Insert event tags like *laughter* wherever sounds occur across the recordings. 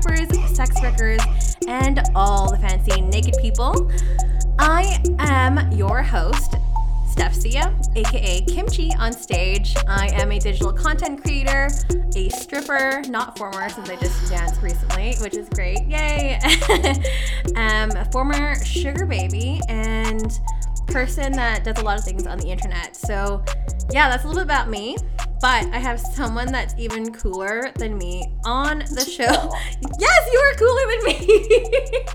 strippers, sex workers, and all the fancy naked people. I am your host, Steph Sia, aka Kimchi on stage. I am a digital content creator, a stripper, not former since I just danced recently, which is great. Yay! *laughs* um, a former sugar baby and person that does a lot of things on the internet. So, yeah, that's a little bit about me. But I have someone that's even cooler than me on the show. *laughs* yes, you are cooler than me.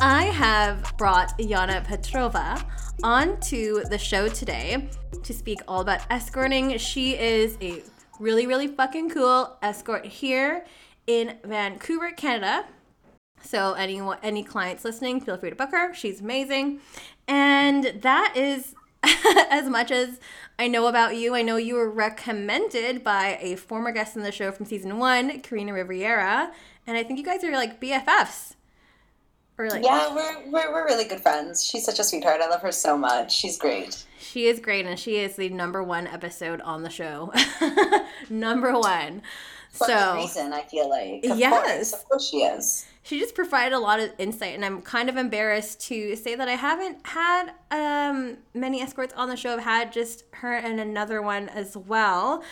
*laughs* I have brought Yana Petrova onto the show today to speak all about escorting. She is a really, really fucking cool escort here in Vancouver, Canada. So any any clients listening, feel free to book her. She's amazing. And that is *laughs* as much as I know about you. I know you were recommended by a former guest in the show from season one, Karina Riviera, and I think you guys are like BFFs. Or like Yeah, we're, we're we're really good friends. She's such a sweetheart. I love her so much. She's great. She is great and she is the number one episode on the show. *laughs* number one. For so reason, I feel like. Of yes. Course, of course she is she just provided a lot of insight and i'm kind of embarrassed to say that i haven't had um, many escorts on the show i've had just her and another one as well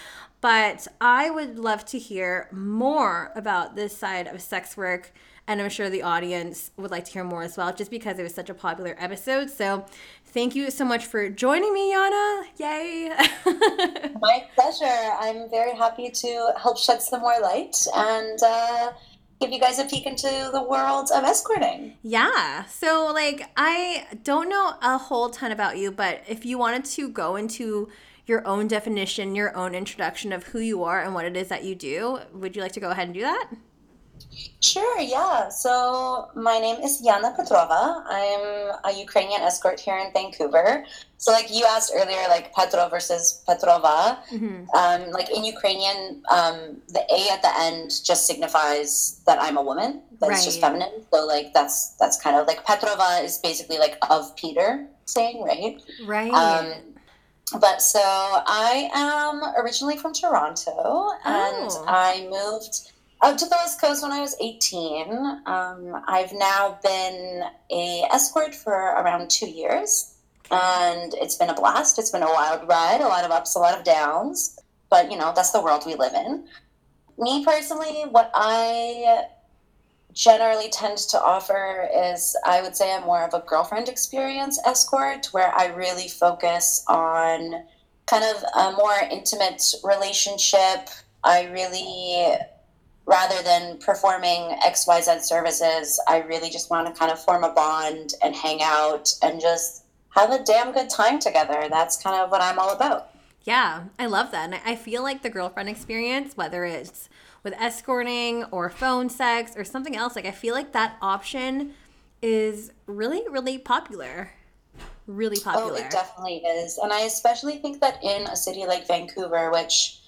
but i would love to hear more about this side of sex work and i'm sure the audience would like to hear more as well just because it was such a popular episode so thank you so much for joining me yana yay *laughs* my pleasure i'm very happy to help shed some more light and uh, give you guys a peek into the world of escorting. Yeah. So, like, I don't know a whole ton about you, but if you wanted to go into your own definition, your own introduction of who you are and what it is that you do, would you like to go ahead and do that? Sure, yeah. So my name is Yana Petrova. I'm a Ukrainian escort here in Vancouver. So, like you asked earlier, like Petro versus Petrova. Mm-hmm. Um, like in Ukrainian, um, the A at the end just signifies that I'm a woman. That's right. just feminine. So, like that's that's kind of like Petrova is basically like of Peter saying, right? Right. Um, but so I am originally from Toronto, oh. and I moved out to the West Coast when I was 18. Um, I've now been a escort for around two years, and it's been a blast. It's been a wild ride, a lot of ups, a lot of downs, but you know that's the world we live in. Me personally, what I generally tend to offer is I would say I'm more of a girlfriend experience escort where I really focus on kind of a more intimate relationship. I really rather than performing XYZ services, I really just want to kind of form a bond and hang out and just have a damn good time together. That's kind of what I'm all about. Yeah, I love that. And I feel like the girlfriend experience, whether it's with escorting or phone sex or something else, like I feel like that option is really, really popular. Really popular. Oh, it definitely is. And I especially think that in a city like Vancouver, which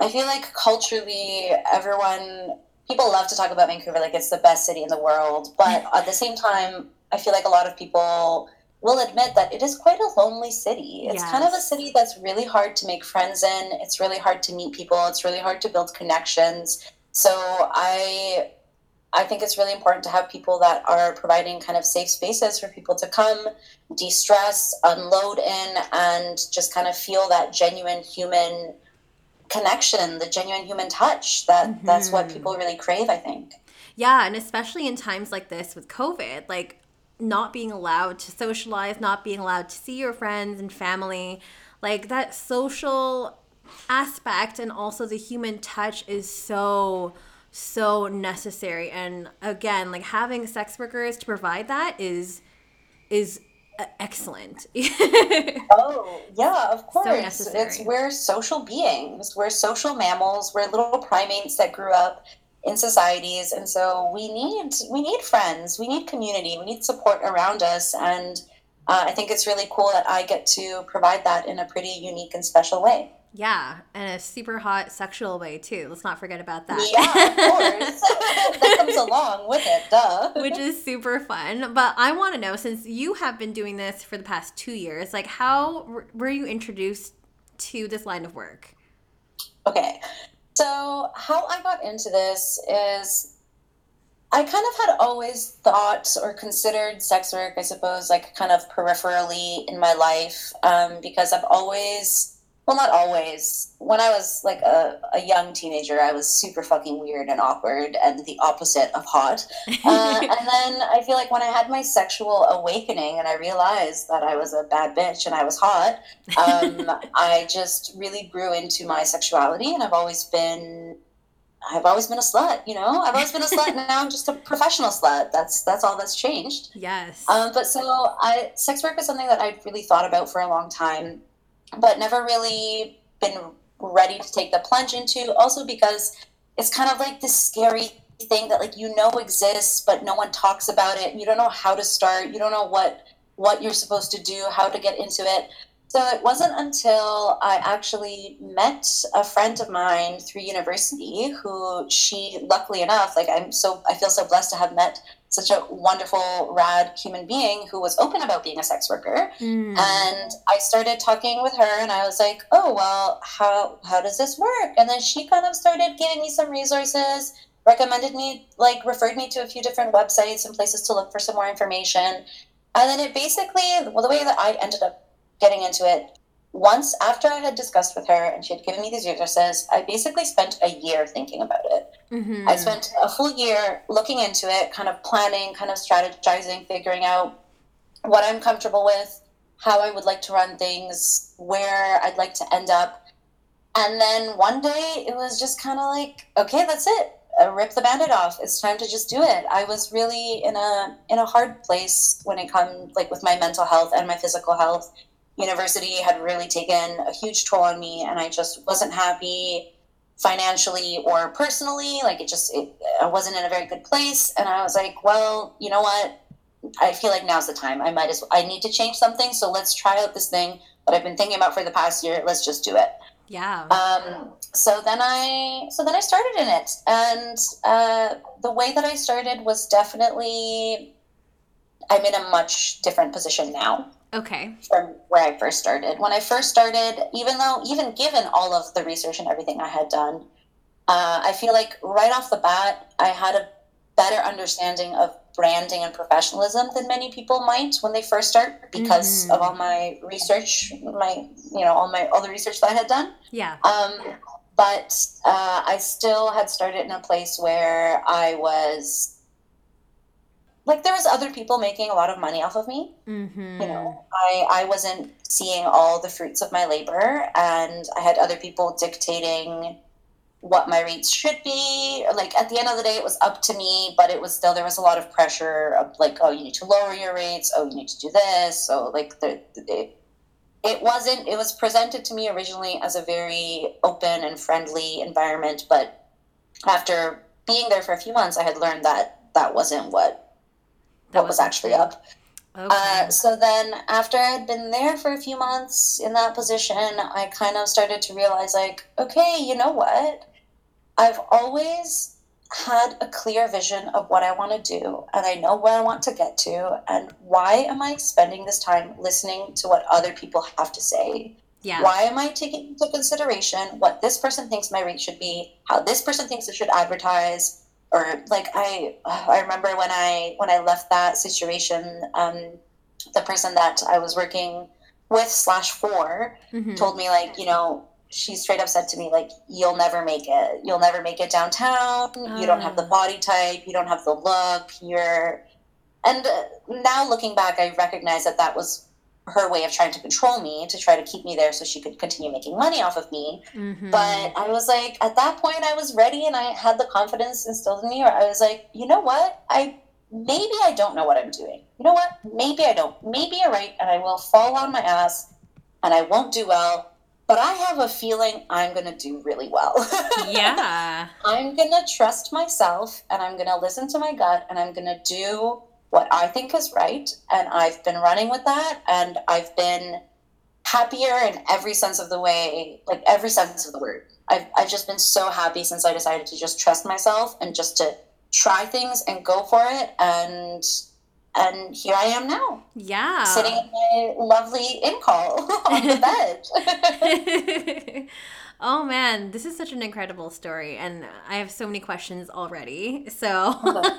I feel like culturally, everyone people love to talk about Vancouver like it's the best city in the world, but *laughs* at the same time, I feel like a lot of people will admit that it is quite a lonely city. It's yes. kind of a city that's really hard to make friends in. It's really hard to meet people. It's really hard to build connections. So I I think it's really important to have people that are providing kind of safe spaces for people to come, de-stress, unload in and just kind of feel that genuine human connection, the genuine human touch. That mm-hmm. that's what mm-hmm. people really crave, I think. Yeah, and especially in times like this with COVID, like not being allowed to socialize, not being allowed to see your friends and family, like that social aspect and also the human touch is so so necessary and again like having sex workers to provide that is is excellent. *laughs* oh, yeah, of course. So it's we're social beings. We're social mammals. We're little primates that grew up in societies and so we need we need friends. We need community. We need support around us and uh, I think it's really cool that I get to provide that in a pretty unique and special way. Yeah, and a super hot sexual way too. Let's not forget about that. Yeah, of course. *laughs* that comes along with it, duh. Which is super fun. But I want to know since you have been doing this for the past 2 years, like how were you introduced to this line of work? Okay. So, how I got into this is I kind of had always thought or considered sex work, I suppose, like kind of peripherally in my life um, because I've always well not always when i was like a, a young teenager i was super fucking weird and awkward and the opposite of hot *laughs* uh, and then i feel like when i had my sexual awakening and i realized that i was a bad bitch and i was hot um, *laughs* i just really grew into my sexuality and i've always been I've always been a slut, you know. I've always been a slut, *laughs* and now I'm just a professional slut. That's that's all that's changed. Yes. Um, but so I, sex work is something that I've really thought about for a long time but never really been ready to take the plunge into. Also because it's kind of like this scary thing that like you know exists, but no one talks about it. You don't know how to start. You don't know what what you're supposed to do, how to get into it. So it wasn't until I actually met a friend of mine through university who she, luckily enough, like I'm so, I feel so blessed to have met such a wonderful, rad human being who was open about being a sex worker. Mm. And I started talking with her and I was like, oh, well, how, how does this work? And then she kind of started giving me some resources, recommended me, like referred me to a few different websites and places to look for some more information. And then it basically, well, the way that I ended up getting into it, once after I had discussed with her and she had given me these resources, I basically spent a year thinking about it. Mm-hmm. I spent a full year looking into it, kind of planning, kind of strategizing, figuring out what I'm comfortable with, how I would like to run things, where I'd like to end up. And then one day it was just kind of like, okay, that's it. Uh, rip the Band-Aid off. It's time to just do it. I was really in a in a hard place when it comes like with my mental health and my physical health university had really taken a huge toll on me and i just wasn't happy financially or personally. Like it just it, i wasn't in a very good place and i was like well you know what? I feel like now's the time. I might as well i need to change something so let's try out this thing that i've been thinking about for the past year. Let's just do it. Yeah. Um, so then i so then i started in it and uh, the way that i started was definitely i'm in a much different position now Okay. From where I first started. When I first started, even though, even given all of the research and everything I had done, uh, I feel like right off the bat, I had a better understanding of branding and professionalism than many people might when they first start because mm-hmm. of all my research, my, you know, all my, all the research that I had done. Yeah. Um, but uh, I still had started in a place where I was like there was other people making a lot of money off of me. Mm-hmm. you know i i wasn't seeing all the fruits of my labor and i had other people dictating what my rates should be. Like at the end of the day it was up to me but it was still there was a lot of pressure of like oh you need to lower your rates. Oh you need to do this. So like the, it, it wasn't it was presented to me originally as a very open and friendly environment but after being there for a few months i had learned that that wasn't what what was actually up. Okay. Uh, so then, after I had been there for a few months in that position, I kind of started to realize, like, okay, you know what? I've always had a clear vision of what I want to do, and I know where I want to get to, and why am I spending this time listening to what other people have to say? Yeah. Why am I taking into consideration what this person thinks my rate should be, how this person thinks it should advertise, or like I I remember when I when I left that situation, um, the person that I was working with slash for mm-hmm. told me like you know she straight up said to me like you'll never make it you'll never make it downtown you don't have the ah. body type you don't have the look you're and uh, now looking back i recognize that that was her way of trying to control me to try to keep me there so she could continue making money off of me. Mm-hmm. But I was like, at that point, I was ready and I had the confidence instilled in me where I was like, you know what? I maybe I don't know what I'm doing. You know what? Maybe I don't. Maybe you're right and I will fall on my ass and I won't do well. But I have a feeling I'm going to do really well. *laughs* yeah. I'm going to trust myself and I'm going to listen to my gut and I'm going to do what I think is right. And I've been running with that. And I've been happier in every sense of the way, like every sense of the word. I've, I've just been so happy since I decided to just trust myself and just to try things and go for it. And and here I am now. Yeah. Sitting in my lovely in call *laughs* on the bed. *laughs* Oh man, this is such an incredible story, and I have so many questions already. So, *laughs*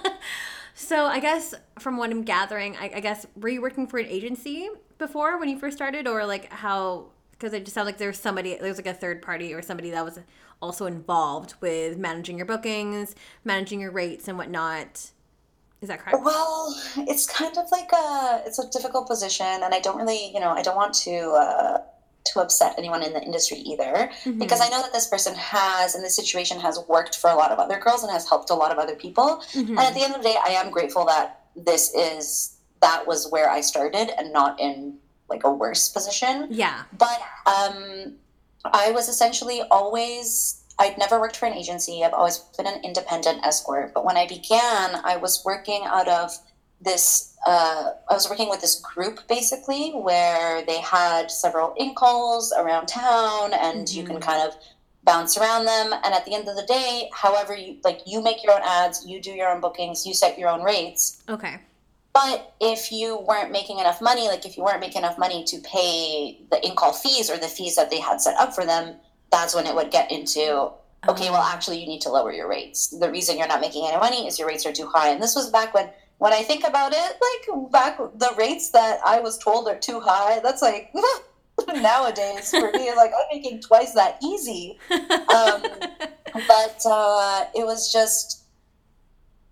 so I guess from what I'm gathering, I, I, guess were you working for an agency before when you first started, or like how? Because it just sounds like there's somebody, there's like a third party or somebody that was also involved with managing your bookings, managing your rates, and whatnot. Is that correct? Well, it's kind of like a it's a difficult position, and I don't really, you know, I don't want to. Uh, to upset anyone in the industry either mm-hmm. because i know that this person has in this situation has worked for a lot of other girls and has helped a lot of other people mm-hmm. and at the end of the day i am grateful that this is that was where i started and not in like a worse position yeah but um i was essentially always I'd never worked for an agency. I've always been an independent escort. But when I began, I was working out of this uh, I was working with this group basically where they had several in calls around town and mm-hmm. you can mm-hmm. kind of bounce around them and at the end of the day however you like you make your own ads you do your own bookings you set your own rates okay but if you weren't making enough money like if you weren't making enough money to pay the in-call fees or the fees that they had set up for them that's when it would get into okay well oh. actually you need to lower your rates the reason you're not making any money is your rates are too high and this was back when when I think about it, like back the rates that I was told are too high, that's like *laughs* nowadays for me, like I'm making twice that easy. Um, *laughs* but uh, it was just,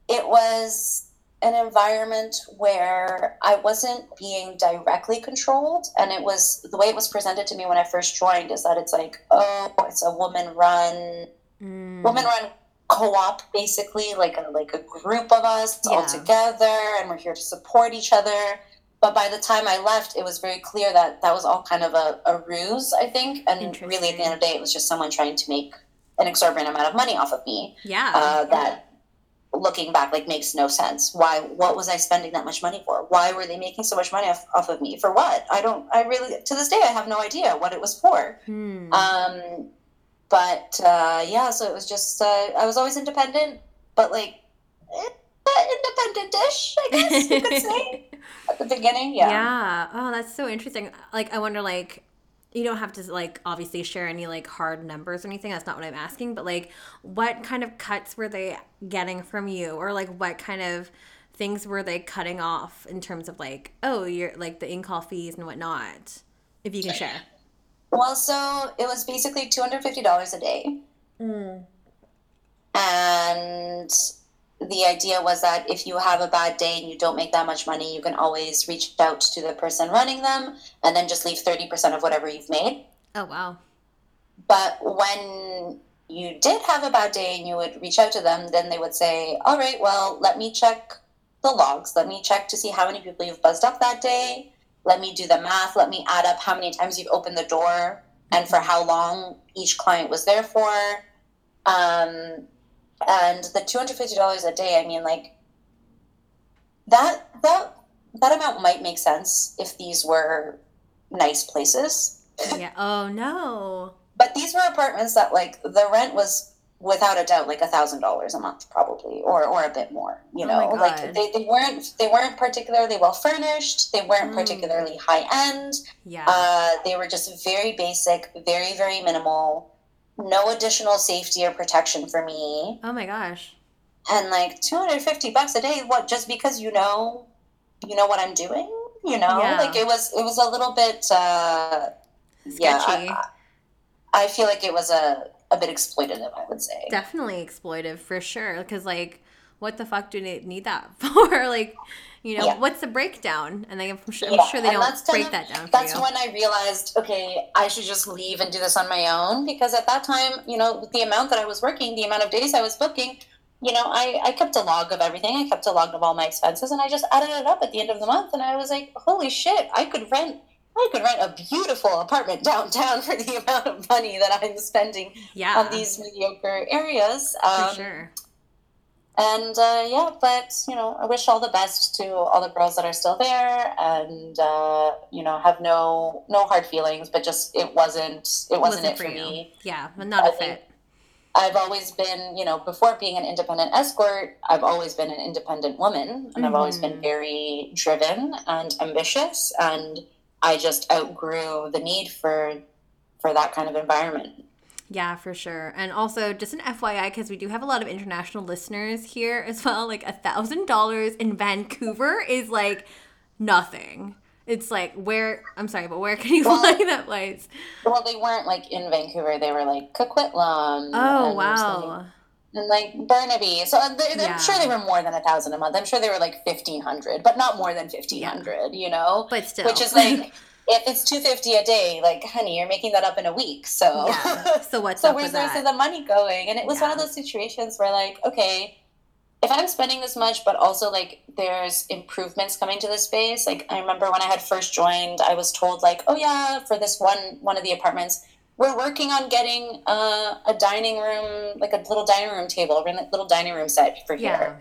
it was an environment where I wasn't being directly controlled. And it was the way it was presented to me when I first joined is that it's like, oh, it's a woman run, mm. woman run co-op basically like a like a group of us yeah. all together and we're here to support each other. But by the time i left it was very clear that that was all kind of a, a ruse i think. And really at the end of the day it was just someone trying to make an exorbitant amount of money off of me. Yeah. Uh, that looking back like makes no sense. Why what was i spending that much money for? Why were they making so much money off, off of me? For what? I don't i really to this day i have no idea what it was for. Hmm. um but uh, yeah, so it was just uh, I was always independent, but like eh, independent-ish, I guess you could say *laughs* at the beginning. Yeah. Yeah. Oh, that's so interesting. Like, I wonder, like, you don't have to like obviously share any like hard numbers or anything. That's not what I'm asking. But like, what kind of cuts were they getting from you, or like what kind of things were they cutting off in terms of like, oh, you're like the in call fees and whatnot? If you can share. Well, so it was basically two hundred fifty dollars a day, mm. and the idea was that if you have a bad day and you don't make that much money, you can always reach out to the person running them, and then just leave thirty percent of whatever you've made. Oh wow! But when you did have a bad day and you would reach out to them, then they would say, "All right, well, let me check the logs. Let me check to see how many people you've buzzed up that day." Let me do the math let me add up how many times you've opened the door and for how long each client was there for. Um, and the $250 a day i mean like that that that amount might make sense if these were nice places. Yeah. Oh no. But these were apartments that like the rent was without a doubt like a thousand dollars a month probably or or a bit more you oh know? Oh like they, they weren't they weren't particularly well furnished they weren't mm. particularly high end. Yeah. Uh, they were just very basic very very minimal no additional safety or protection for me. Oh my gosh. And like 250 bucks a day what just because you know you know what i'm doing? You know? Yeah. like it was it was a little bit uh Sketchy. yeah I, I feel like it was a a bit exploitative, I would say. Definitely exploitative for sure. Because like, what the fuck do they need that *laughs* for? like, you know, yeah. what's the breakdown? And they, I'm sure, I'm sure they don't break of, that down. that's when I realized, okay, I should just leave and do this on my own because at that time, you know, with the amount that I was working, the amount of days I was booking, you know, I, I kept a log of everything. I kept a log of all my expenses and I just added it up at the end of the month. And I was like, holy shit, I could rent I could rent a beautiful apartment downtown for the *laughs* amount of money that I'm spending yeah. on these mediocre areas. Um, for sure. And uh, yeah, but you know, I wish all the best to all the girls that are still there, and uh, you know, have no no hard feelings. But just it wasn't it wasn't, wasn't it for, for me. Yeah, but not I a fit. I've always been, you know, before being an independent escort, I've always been an independent woman, and mm-hmm. I've always been mm-hmm. very driven and ambitious and I just outgrew the need for for that kind of environment. Yeah, for sure. And also, just an FYI, because we do have a lot of international listeners here as well. Like a thousand dollars in Vancouver is like nothing. It's like where I'm sorry, but where can you well, fly that place? Well, they weren't like in Vancouver. They were like Coquitlam. Oh wow. And like Burnaby, so uh, they, yeah. I'm sure they were more than a thousand a month. I'm sure they were like fifteen hundred, but not more than fifteen hundred. Yeah. You know, but still, which is like *laughs* if it's two fifty a day, like honey, you're making that up in a week. So yeah. *laughs* so what's so where's the money going? And it was yeah. one of those situations where like okay, if I'm spending this much, but also like there's improvements coming to the space. Like I remember when I had first joined, I was told like, oh yeah, for this one one of the apartments, we're working on getting uh, a dining room, like a little dining room table, a little dining room set for here. Yeah.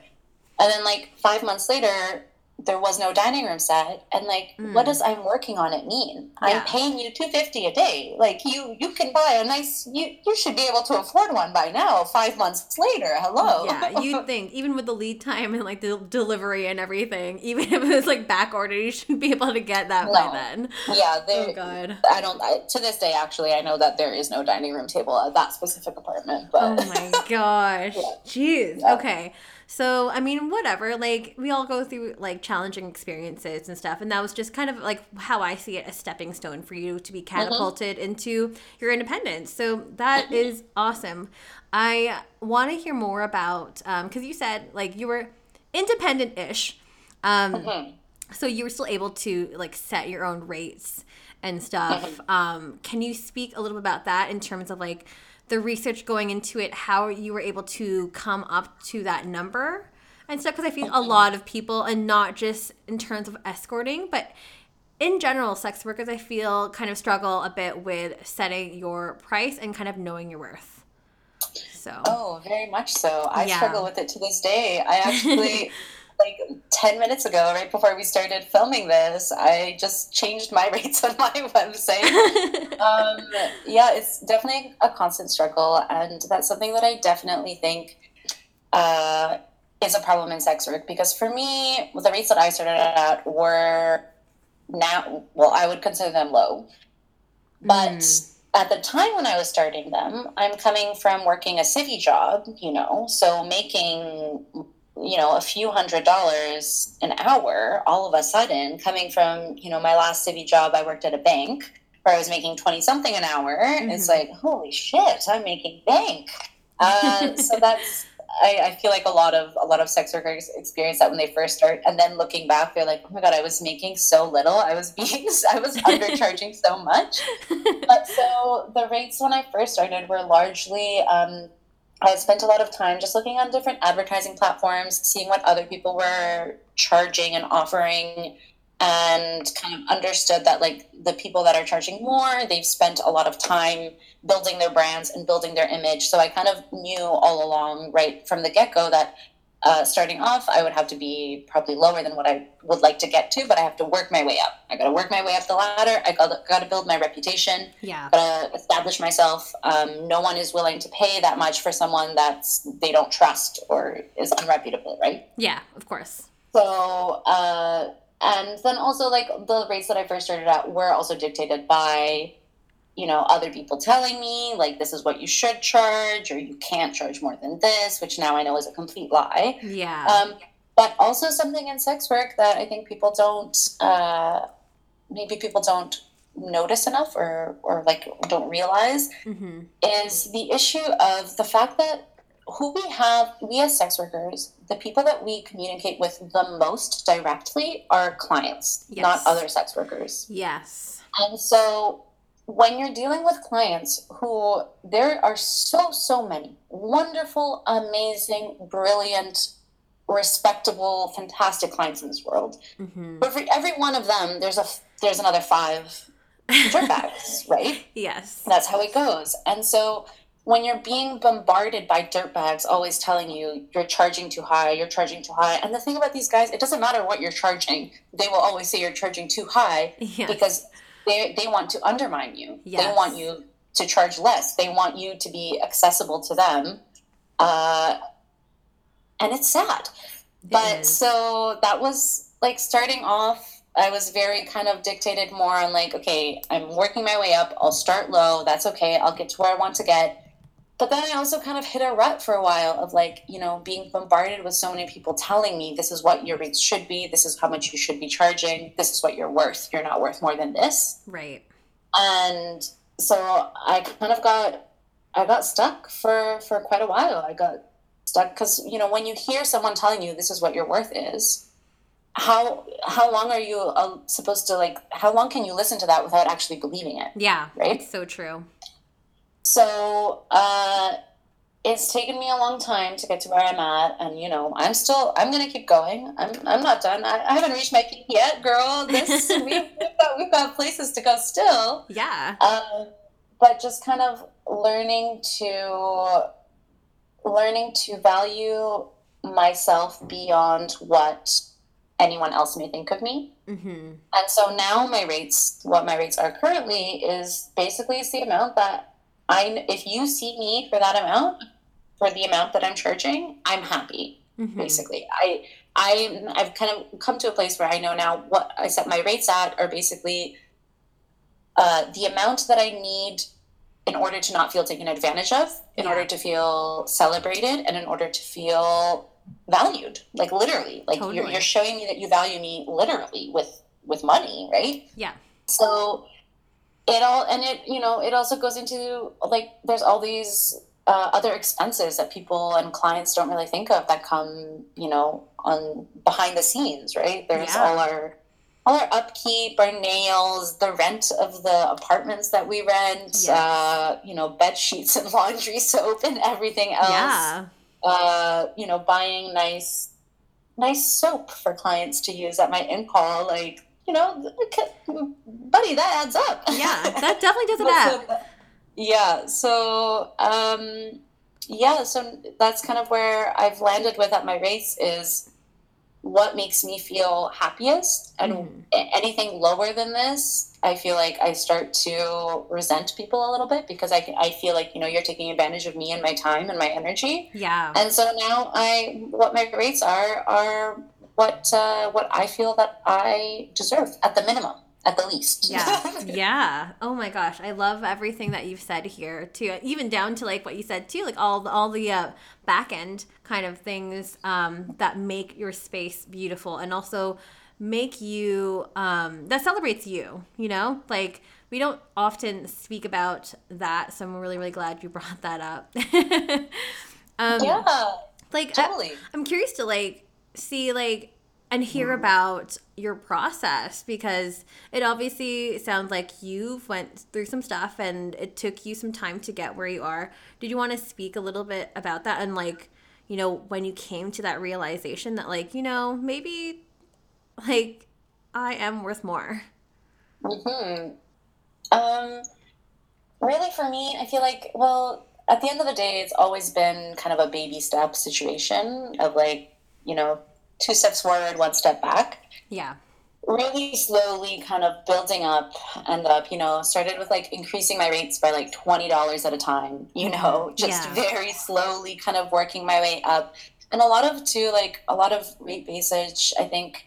And then like five months later, there was no dining room set and like mm. what does i'm working on it mean yeah. i'm paying you 250 a day like you you can buy a nice you you should be able to afford one by now five months later hello yeah you'd *laughs* think even with the lead time and like the delivery and everything even if it's like back ordered you should be able to get that no. by then yeah they, oh god i don't I, to this day actually i know that there is no dining room table at that specific apartment but oh my *laughs* gosh yeah. jeez yeah. okay so, I mean, whatever. Like, we all go through like challenging experiences and stuff. And that was just kind of like how I see it a stepping stone for you to be mm-hmm. catapulted mm-hmm. into your independence. So, that mm-hmm. is awesome. I want to hear more about, because um, you said like you were independent ish. Um, mm-hmm. So, you were still able to like set your own rates and stuff. Mm-hmm. Um, can you speak a little bit about that in terms of like, the research going into it, how you were able to come up to that number and stuff. Because I think a lot of people, and not just in terms of escorting, but in general, sex workers, I feel kind of struggle a bit with setting your price and kind of knowing your worth. So. Oh, very much so. I yeah. struggle with it to this day. I actually. *laughs* like 10 minutes ago, right before we started filming this, I just changed my *laughs* rates on my website. *laughs* um, yeah, it's definitely a constant struggle. And that's something that I definitely think uh, is a problem in sex work. Because for me, the rates that I started at were now, well, I would consider them low. But. Mm at the time when I was starting them, I'm coming from working a civvy job, you know, so making you know a few hundred dollars an hour all of a sudden coming from you know my last civvy job i worked at a bank where i was making 20 something an hour. Mm-hmm. it's like holy shit i'm making bank. Uh, so that's I, I, feel like a lot of a lot of sex workers experience that when they first start and then looking back they're like oh my god i was making so little. I was being *laughs* i was undercharging so much. *laughs* But so the rates when i first started were largely um, I spent a lot of time just looking on different advertising platforms, seeing what other people were charging and offering, and kind of understood that like the people that are charging more, they've spent a lot of time building their brands and building their image. So I kind of knew all along, right from the get go, that uh, starting off, I would have to be probably lower than what I would like to get to, but I have to work my way up. I got to work my way up the ladder. I got got to build my reputation. Yeah. Got to establish myself. Um, no one is willing to pay that much for someone that's they don't trust or is unreputable, right? Yeah, of course. So, uh, and then also like the rates that I first started at were also dictated by you know other people telling me like this is what you should charge or you can't charge more than this which now i know is a complete lie yeah um, but also something in sex work that i think people don't uh, maybe people don't notice enough or or like don't realize mm-hmm. is the issue of the fact that who we have we as sex workers the people that we communicate with the most directly are clients yes. not other sex workers yes and so when you're dealing with clients who there are so so many wonderful amazing brilliant respectable fantastic clients in this world mm-hmm. but for every one of them there's a there's another five dirtbags *laughs* right yes that's how it goes and so when you're being bombarded by dirtbags always telling you you're charging too high you're charging too high and the thing about these guys it doesn't matter what you're charging they will always say you're charging too high yes. because they, they want to undermine you. Yes. They want you to charge less. They want you to be accessible to them. Uh, and it's sad. It but is. so that was like starting off I was very kind of dictated more on like, okay, I'm working my way up. I'll start low. That's okay. I'll get to where I want to get. But then I also kind of hit a rut for a while of like, you know, being bombarded with so many people telling me this is what your rates should be. This is how much you should be charging. This is what you're worth. You're not worth more than this. Right. And so I kind of got, I got stuck for, for quite a while. I got stuck because, you know, when you hear someone telling you this is what your worth is, how how long are you uh, supposed to like how long can you listen to that without actually believing it yeah right it's so true so uh it's taken me a long time to get to where i'm at and you know i'm still i'm gonna keep going. I'm, I'm not done. I, I haven't reached my peak yet girl. This we've, *laughs* we've, got, we've got places to go still. Yeah. Um, but just kind of learning to learning to value myself beyond what anyone else may think of me. Mm-hmm. And so now my rates, what my rates are currently, is basically it's the amount that I, if you see me for that amount, for the amount that I'm charging, I'm happy. Mm-hmm. Basically, I, I, I've kind of come to a place where I know now what I set my rates at are basically uh, the amount that I need in order to not feel taken advantage of, in yeah. order to feel celebrated, and in order to feel valued like literally like totally. you're, you're showing me that you value me literally with with money right yeah so it all and it you know it also goes into like there's all these uh, other expenses that people and clients don't really think of that come you know on behind the scenes right there's yeah. all our all our upkeep our nails the rent of the apartments that we rent yes. uh, you know bed sheets and *laughs* laundry soap and everything else yeah uh, you know, buying nice, nice soap for clients to use at my in call, like, you know, buddy, that adds up. Yeah, that *laughs* definitely doesn't add. yeah. So, um, yeah, so that's kind of where I've landed with at my race is what makes me feel happiest and mm. anything lower than this i feel like i start to resent people a little bit because I, I feel like you know you're taking advantage of me and my time and my energy yeah and so now i what my rates are are what uh, what i feel that i deserve at the minimum at the least. Yeah. *laughs* yeah. Oh my gosh. I love everything that you've said here too. Even down to like what you said too, like all the, all the uh, back end kind of things um, that make your space beautiful and also make you um, that celebrates you, you know? Like we don't often speak about that, so I'm really really glad you brought that up. *laughs* um, yeah. Like totally. I, I'm curious to like see like and hear mm. about your process because it obviously sounds like you've went through some stuff and it took you some time to get where you are. Did you want to speak a little bit about that and like you know when you came to that realization that like you know maybe like i am worth more? Hmm um really for me i feel like well at the end of the day it's always been kind of a baby step situation of like you know two steps forward, one step back. Yeah. Really slowly kind of building up and up, you know, started with like increasing my rates by like $20 at a time, you know, *laughs* just yeah. very slowly kind of working my way up. And a lot of, too, like a lot of rate basage, I think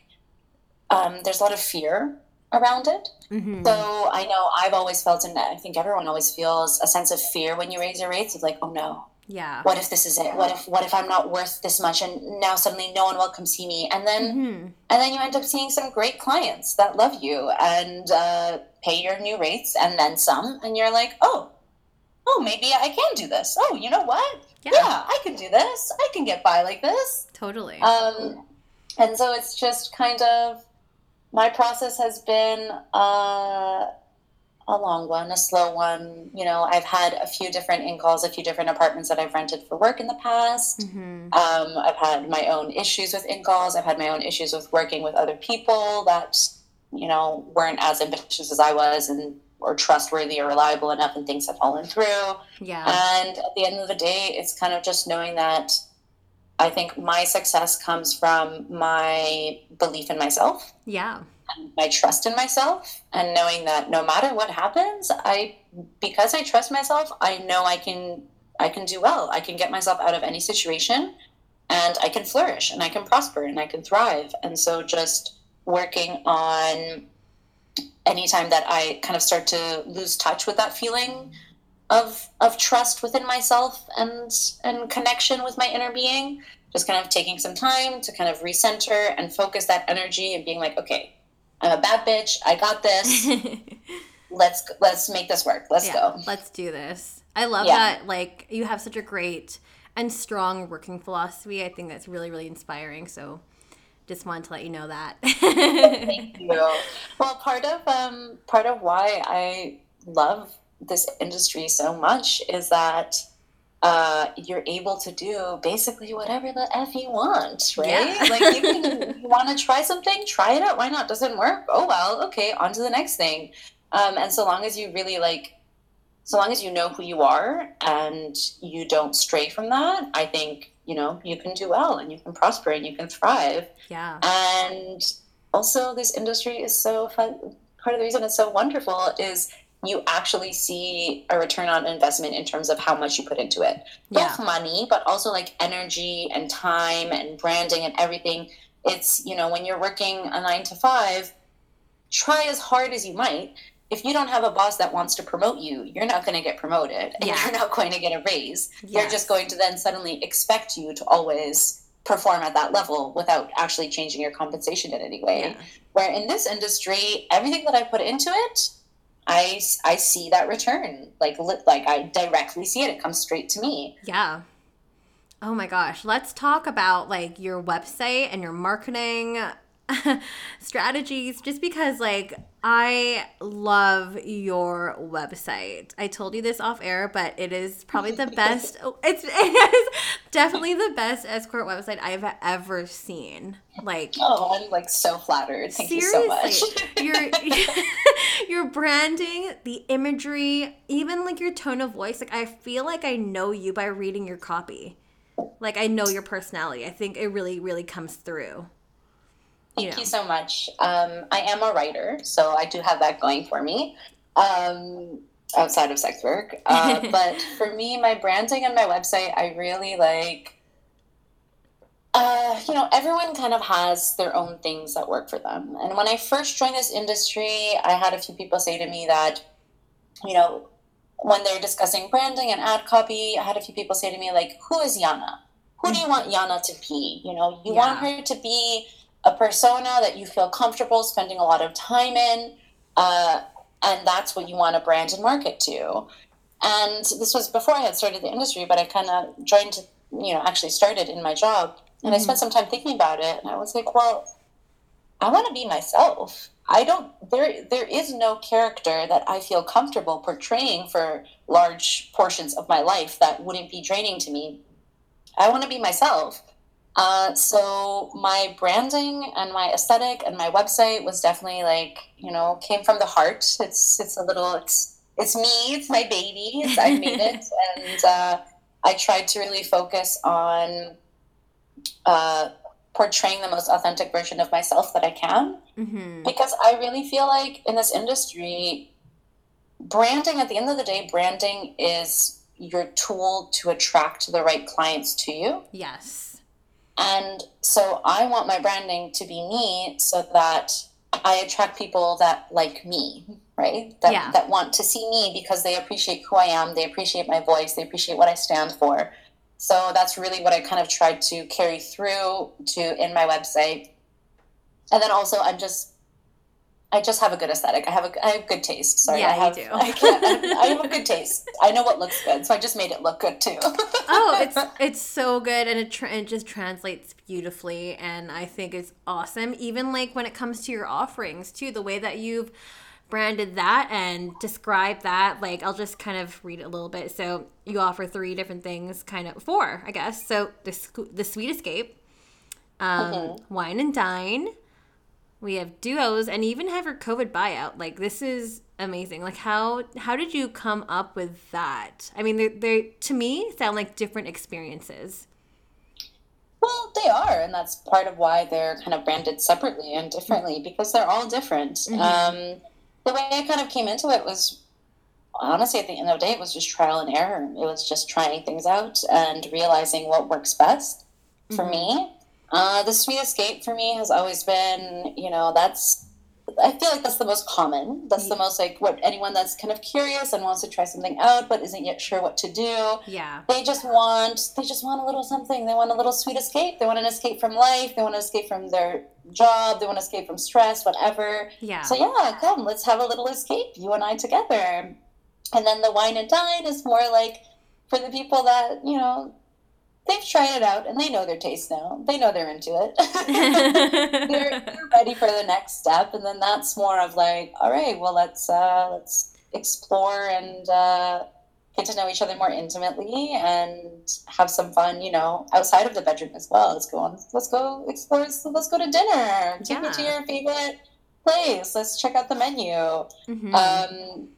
um, there's a lot of fear around it. Mm-hmm. So I know I've always felt, and I think everyone always feels a sense of fear when you raise your rates of like, oh no, yeah. What if this is it? What if what if i'm not worth this much and now suddenly no one will come see me? And then mm-hmm. and then you end up seeing some great clients that love you and uh, pay your new rates and then some and you're like oh oh maybe i can do this. Oh you know what? Yeah, yeah i can do this. I can get by like this. Totally. Um and so it's just kind of my process has been uh a long one, a slow one. You know, I've had a few different in calls, a few different apartments that I've rented for work in the past. Mm-hmm. Um, I've had my own issues with in calls. I've had my own issues with working with other people that, you know, weren't as ambitious as I was and or trustworthy or reliable enough and things have fallen through. Yeah. And at the end of the day, it's kind of just knowing that I think my success comes from my belief in myself. Yeah my trust in myself and knowing that no matter what happens i because i trust myself i know i can i can do well. I can get myself out of any situation and i can flourish and i can prosper and i can thrive. And so just working on anytime that I kind of start to lose touch with that feeling of of trust within myself and and connection with my inner being just kind of taking some time to kind of recenter and focus that energy and being like okay i'm a bad bitch. I got this. *laughs* Let's let's make this work. Let's yeah, go. let's do this. I love yeah. that like you have such a great and strong working philosophy. I think that's really really inspiring. So just wanted to let you know that. Thank *laughs* you. Well part of um part of why i love this industry so much is that uh, you're able to do basically whatever the f you want, right? Yeah. like you, can, *laughs* you want to try something, try it out. Why not? Doesn't work? Oh well, okay, on to the next thing. Um, and so long as you really like, so long as you know who you are and you don't stray from that, I think you know you can do well and you can prosper and you can thrive. Yeah. And also, this industry is so fun. Part of the reason it's so wonderful is you actually see a return on investment in terms of how much you put into it. Both yeah. money, but also like energy and time and branding and everything. It's, you know, when you're working a nine to five, try as hard as you might. If you don't have a boss that wants to promote you, you're not going to get promoted and yeah. you're not going to get a raise. Yes. They're just going to then suddenly expect you to always perform at that level without actually changing your compensation in any way. Yeah. Where in this industry, everything that I put into it, I, I see that return like like I directly see it it comes straight to me. Yeah. Oh my gosh let's talk about like your website and your marketing *laughs* strategies just because like I love your website. I told you this off air, but it is probably the *laughs* best oh, it's *laughs* it is definitely the best escort website I've ever seen. Like Oh, I'm like so flattered. Thank seriously, you so much. your your branding, the imagery, even like your tone of voice, like I feel like I know you by reading your copy. Like I know your personality. I think it really really comes through. Thank you, you so much. Um, I am a writer, so I do have that going for me. Um, outside of sex work, *laughs* uh, but for me, my branding and my website, I really like. Uh, you know, everyone kind of has their own things that work for them. And when I first joined this industry, I had a few people say to me that, you know, when they're discussing branding and ad copy, I had a few people say to me, like, who is Yana? Who do you want Yana to be? You know, you yeah. want her to be a persona that you feel comfortable spending a lot of time in, uh, and that's what you want to brand and market to. And this was before I had started the industry, but I kind of joined, you know, actually started in my job, and mm-hmm. I spent some time thinking about it, and I was like, well, I want to be myself. I don't there there is no character that I feel comfortable portraying for large portions of my life that wouldn't be draining to me. I want to be myself. Uh, so my branding and my aesthetic and my website was definitely like you know came from the heart. It's it's a little it's it's me. It's my baby. It's, I made it, *laughs* and uh, I tried to really focus on uh, portraying the most authentic version of myself that I can, mm-hmm. because I really feel like in this industry, branding at the end of the day, branding is your tool to attract the right clients to you. Yes and so I want my branding to be me so that I attract people that like me, right? That, yeah. that want to see me because they appreciate who I am, they appreciate my voice, they appreciate what I stand for. So that's really what I kind of tried to carry through to in my website. And then also I'm just I just have a good aesthetic. I have a I have good taste. Sorry, yeah, I have, you do. *laughs* I, I, have a good taste. I know what looks good, so I just made it look good too. *laughs* oh, it's it's so good, and it tra- it just translates beautifully, and I think it's awesome. Even like when it comes to your offerings too, the way that you've branded that and describe that like i'll just kind of read it a little bit so you offer three different things kind of four i guess so the, the sweet escape um, mm-hmm. wine and dine we have duos and even have your COVID buyout. Like this is amazing. Like how how did you come up with that? I mean, they they to me sound like different experiences. Well, they are, and that's part of why they're kind of branded separately and differently because they're all different. Mm-hmm. Um, the way I kind of came into it was honestly at the end of the day it was just trial and error. It was just trying things out and realizing what works best for mm-hmm. me Uh, the sweet escape for me has always been, you know, that's I feel like that's the most common. That's the most like what anyone that's kind of curious and wants to try something out but isn't yet sure what to do. Yeah. They just want they just want a little something. They want a little sweet escape. They want an escape from life. They want to escape from their job. They want to escape from stress, whatever. Yeah. So yeah, come, let's have a little escape, you and I together. And then the wine and dine is more like for the people that, you know, they've tried it out and they know their taste now. They know they're into it. *laughs* they're, *laughs* they're, ready for the next step, and then that's more of like, all right, well, let's uh, let's explore and uh, get to know each other more intimately and have some fun, you know, outside of the bedroom as well. Let's go on. Let's go explore. So Let's go to dinner. Take yeah. me to your favorite place. Let's check out the menu. Mm-hmm. Um,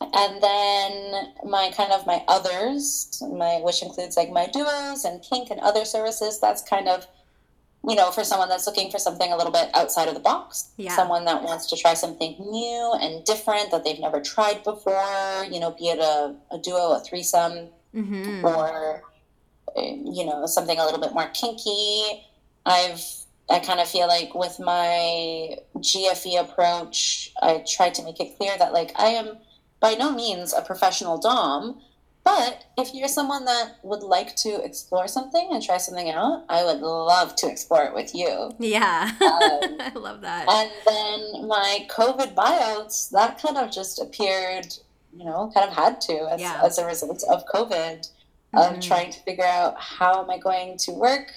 and then my kind of my others my which includes like my duos and kink and other services that's kind of you know for someone that's looking for something a little bit outside of the box yeah. someone that wants to try something new and different that they've never tried before you know be it a, a duo a threesome mm-hmm. or you know something a little bit more kinky i've I kind of feel like with my GFE approach, I try to make it clear that like I am by no means a professional Dom, but if you're someone that would like to explore something and try something out, I would love to explore it with you. Yeah. Um, *laughs* I love that. And then my COVID buyouts, that kind of just appeared, you know, kind of had to as, yeah. as a result of COVID, mm-hmm. of trying to figure out how am I going to work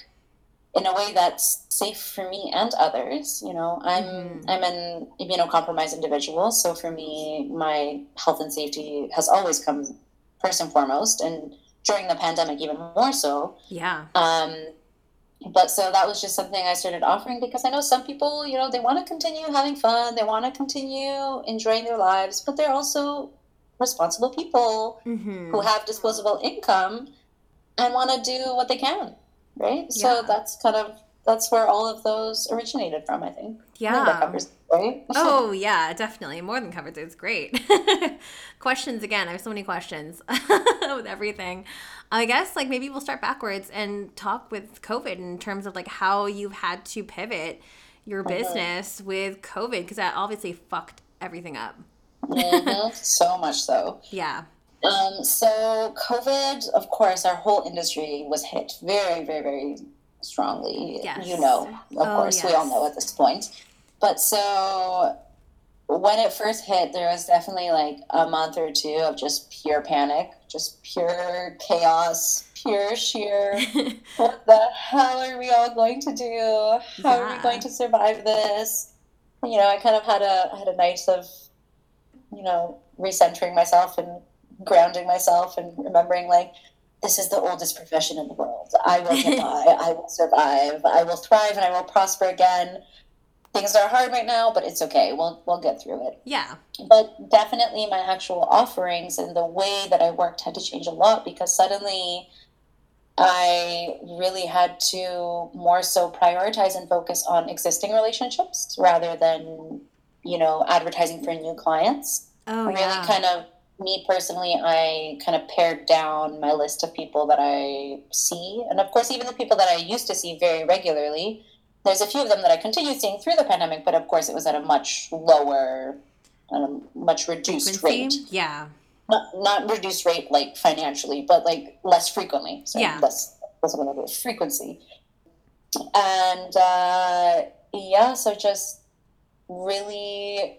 in a way that's safe for me and others. You know, I'm mm-hmm. I'm an immunocompromised individual, so for me, my health and safety has always come first and foremost, and during the pandemic, even more so. Yeah. Um, but so that was just something I started offering because I know some people, you know, they want to continue having fun, they want to continue enjoying their lives, but they're also responsible people mm-hmm. who have disposable income and want to do what they can right? Yeah. So that's kind of that's where all of those originated from, I think. Yeah. covers, right? *laughs* oh yeah, definitely. More than covers it's great. *laughs* questions again. I have so many questions *laughs* with everything. I guess like maybe we'll start backwards and talk with COVID in terms of like how you've had to pivot your business with COVID because that obviously fucked everything up. mm-hmm. So much so. Yeah. Um, so COVID, of course, our whole industry was hit very, very, very strongly. Yes. You know, of oh, course, yes. we all know at this point. But so when it first hit, there was definitely like a month or two of just pure panic, just pure chaos, pure sheer. *laughs* what the hell are we all going to do? How yeah. are we going to survive this? You know, I kind of had a had a night of, you know, recentering myself and grounding myself and remembering like this is the oldest profession in the world. I will *laughs* get by. I will survive. I will thrive and I will prosper again. Things are hard right now, but it's okay. We'll we'll get through it. Yeah. But definitely my actual offerings and the way that I worked had to change a lot because suddenly I really had to more so prioritize and focus on existing relationships rather than, you know, advertising for new clients. Oh, really yeah. kind of me personally, I kind of pared down my list of people that I see. And of course, even the people that I used to see very regularly, there's a few of them that I continue seeing through the pandemic, but of course, it was at a much lower, a much reduced Frequency? rate. Yeah. Not, not reduced rate like financially, but like less frequently. So yeah. Less, less of frequency. And uh, yeah, so just really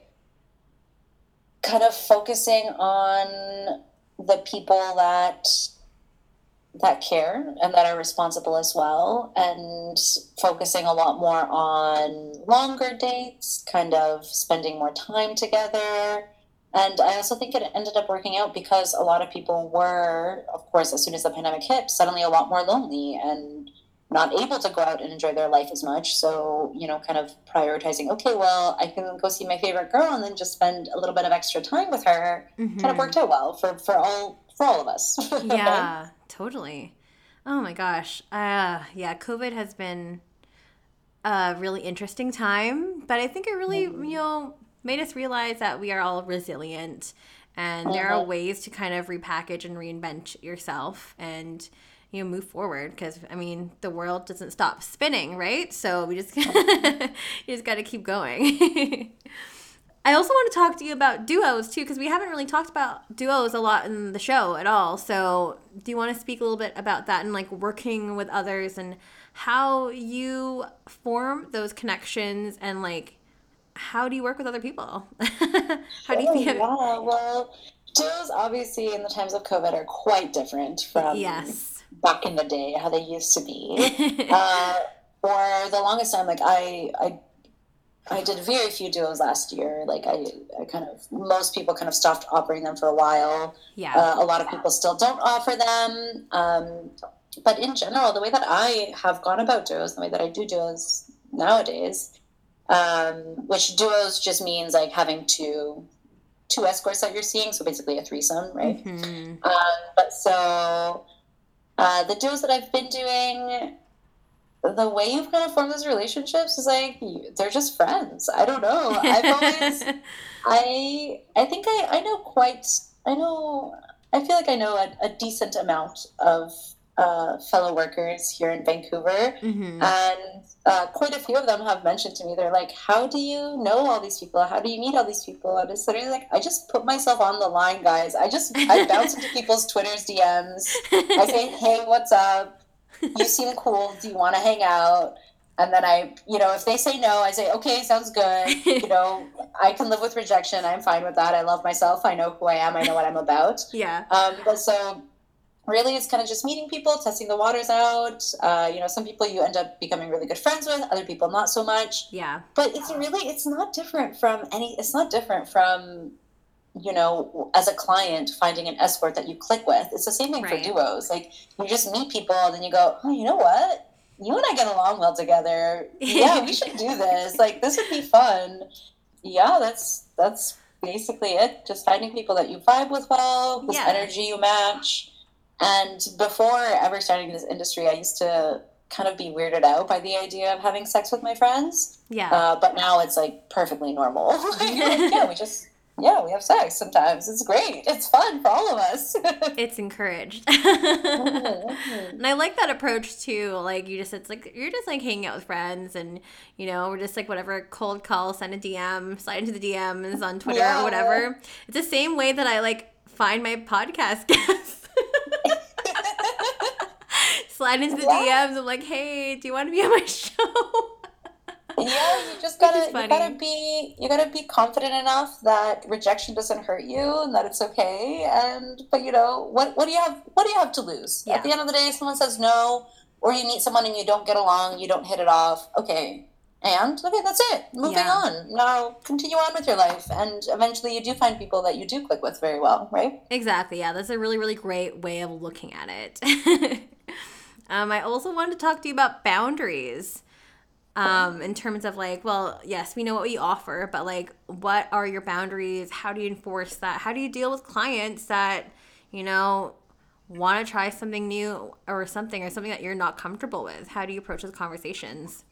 kind of focusing on the people that that care and that are responsible as well and focusing a lot more on longer dates kind of spending more time together. And i also think it ended up working out because a lot of people were of course as soon as the pandemic hit suddenly a lot more lonely and not able to go out and enjoy their life as much. So, you know, kind of prioritizing, okay, well, I can go see my favorite girl and then just spend a little bit of extra time with her. Mm-hmm. Kind of worked out well for, for all for all of us. *laughs* yeah, totally. Oh my gosh. Uh yeah, COVID has been a really interesting time, but I think it really, mm-hmm. you know, made us realize that we are all resilient and there are ways to kind of repackage and reinvent yourself and you know move forward because i mean the world doesn't stop spinning right so we just *laughs* you just got to keep going *laughs* i also want to talk to you about duos too because we haven't really talked about duos a lot in the show at all so do you want to speak a little bit about that and like working with others and how you form those connections and like how do you work with other people? *laughs* how do you feel? Yeah, well, duos obviously in the times of COVID are quite different from yes. Back in the day, how they used to be. *laughs* uh, for the longest time, like I, I I did very few duos last year. Like I, I kind of most people kind of stopped offering them for a while. Yeah. Uh, a lot of people still don't offer them. Um, but in general, the way that I have gone about duos, the way that I do duos nowadays, um, which duos just means like having two two escorts that you're seeing, so basically a threesome, right? Mm-hmm. Um, but so uh, the duos that I've been doing, the way you've kind of formed those relationships is like they're just friends. I don't know. I've always, *laughs* I I think I I know quite. I know. I feel like I know a, a decent amount of uh, fellow workers here in Vancouver, mm-hmm. and uh, quite a few of them have mentioned to me, they're like, "How do you know all these people? How do you meet all these people?" And it's literally like, I just put myself on the line, guys. I just I *laughs* bounce into people's Twitter's DMs. I say, "Hey, what's up? You seem cool. Do you want to hang out?" And then I, you know, if they say no, I say, okay, sounds good. You know, I can live with rejection. I'm fine with that. I love myself. I know who I am. I know what I'm about. *laughs* Yeah. Um, but so really it's kind of just meeting people testing the waters out. Uh, you know some people you end up becoming really good friends with other people not so much. Yeah. But it's really it's not different from any it's not different from you know as a client finding an escort that you click with. It's the same thing right. for duos. Like you just meet people and then you go oh you know what? You and i get along well together. Yeah we should do this. *laughs* Like this would be fun. Yeah that's that's basically it. Just finding people that you vibe with well whose yeah. energy you match and before ever starting this industry, I used to kind of be weirded out by the idea of having sex with my friends. Yeah. Uh, but now it's like perfectly normal. *laughs* yeah, we just yeah, we have sex sometimes. It's great. It's fun for all of us. *laughs* it's encouraged. *laughs* mm-hmm. And I like that approach too. Like you just it's like you're just like hanging out with friends and you know, we're just like whatever cold call, send a DM, slide into the DMs on Twitter yeah. or whatever. It's the same way that I like find my podcast guests. Slide into the yeah. DMs. I'm like, hey, do you want to be on my *laughs* show? yeah, you just gotta you gotta be you gotta be confident enough that rejection doesn't hurt you and that it's okay. And but you know what what do you have what do you have to lose? Yeah. At the end of the day, someone says no, or you meet someone and you don't get along, you don't hit it off. Okay, and okay, that's it. Moving yeah. on. Now continue on with your life, and eventually you do find people that you do click with very well, right? Exactly. Yeah, that's a really really great way of looking at it. *laughs* um, I also wanted to talk to you about boundaries. Um, in terms of like, well, yes, we know what we offer, but like, what are your boundaries? How do you enforce that? How do you deal with clients that, you know, want to try something new or something or something that you're not comfortable with? How do you approach those conversations?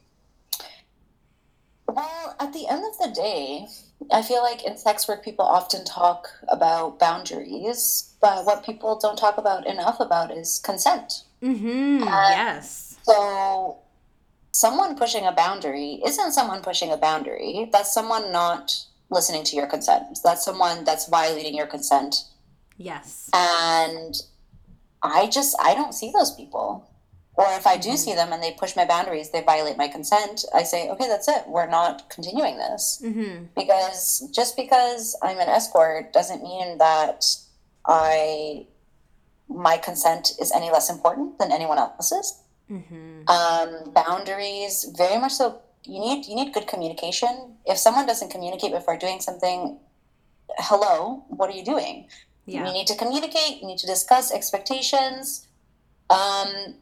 Well, at the end of the day, I feel like in sex work, people often talk about boundaries, but what people don't talk about enough about is consent. Mm-hmm. yes. So, someone pushing a boundary isn't someone pushing a boundary. That's someone not listening to your consent. That's someone that's violating your consent. Yes. And I just, I don't see those people. Or if I do see them and they push my boundaries, they violate my consent, I say, okay, that's it. We're not continuing this. Mm-hmm. Because just because I'm an escort doesn't mean that I my consent is any less important than anyone else's. Mm-hmm. Um, boundaries, very much so. You need you need good communication. If someone doesn't communicate before doing something, hello, what are you doing? Yeah. You need to communicate. You need to discuss expectations. Um,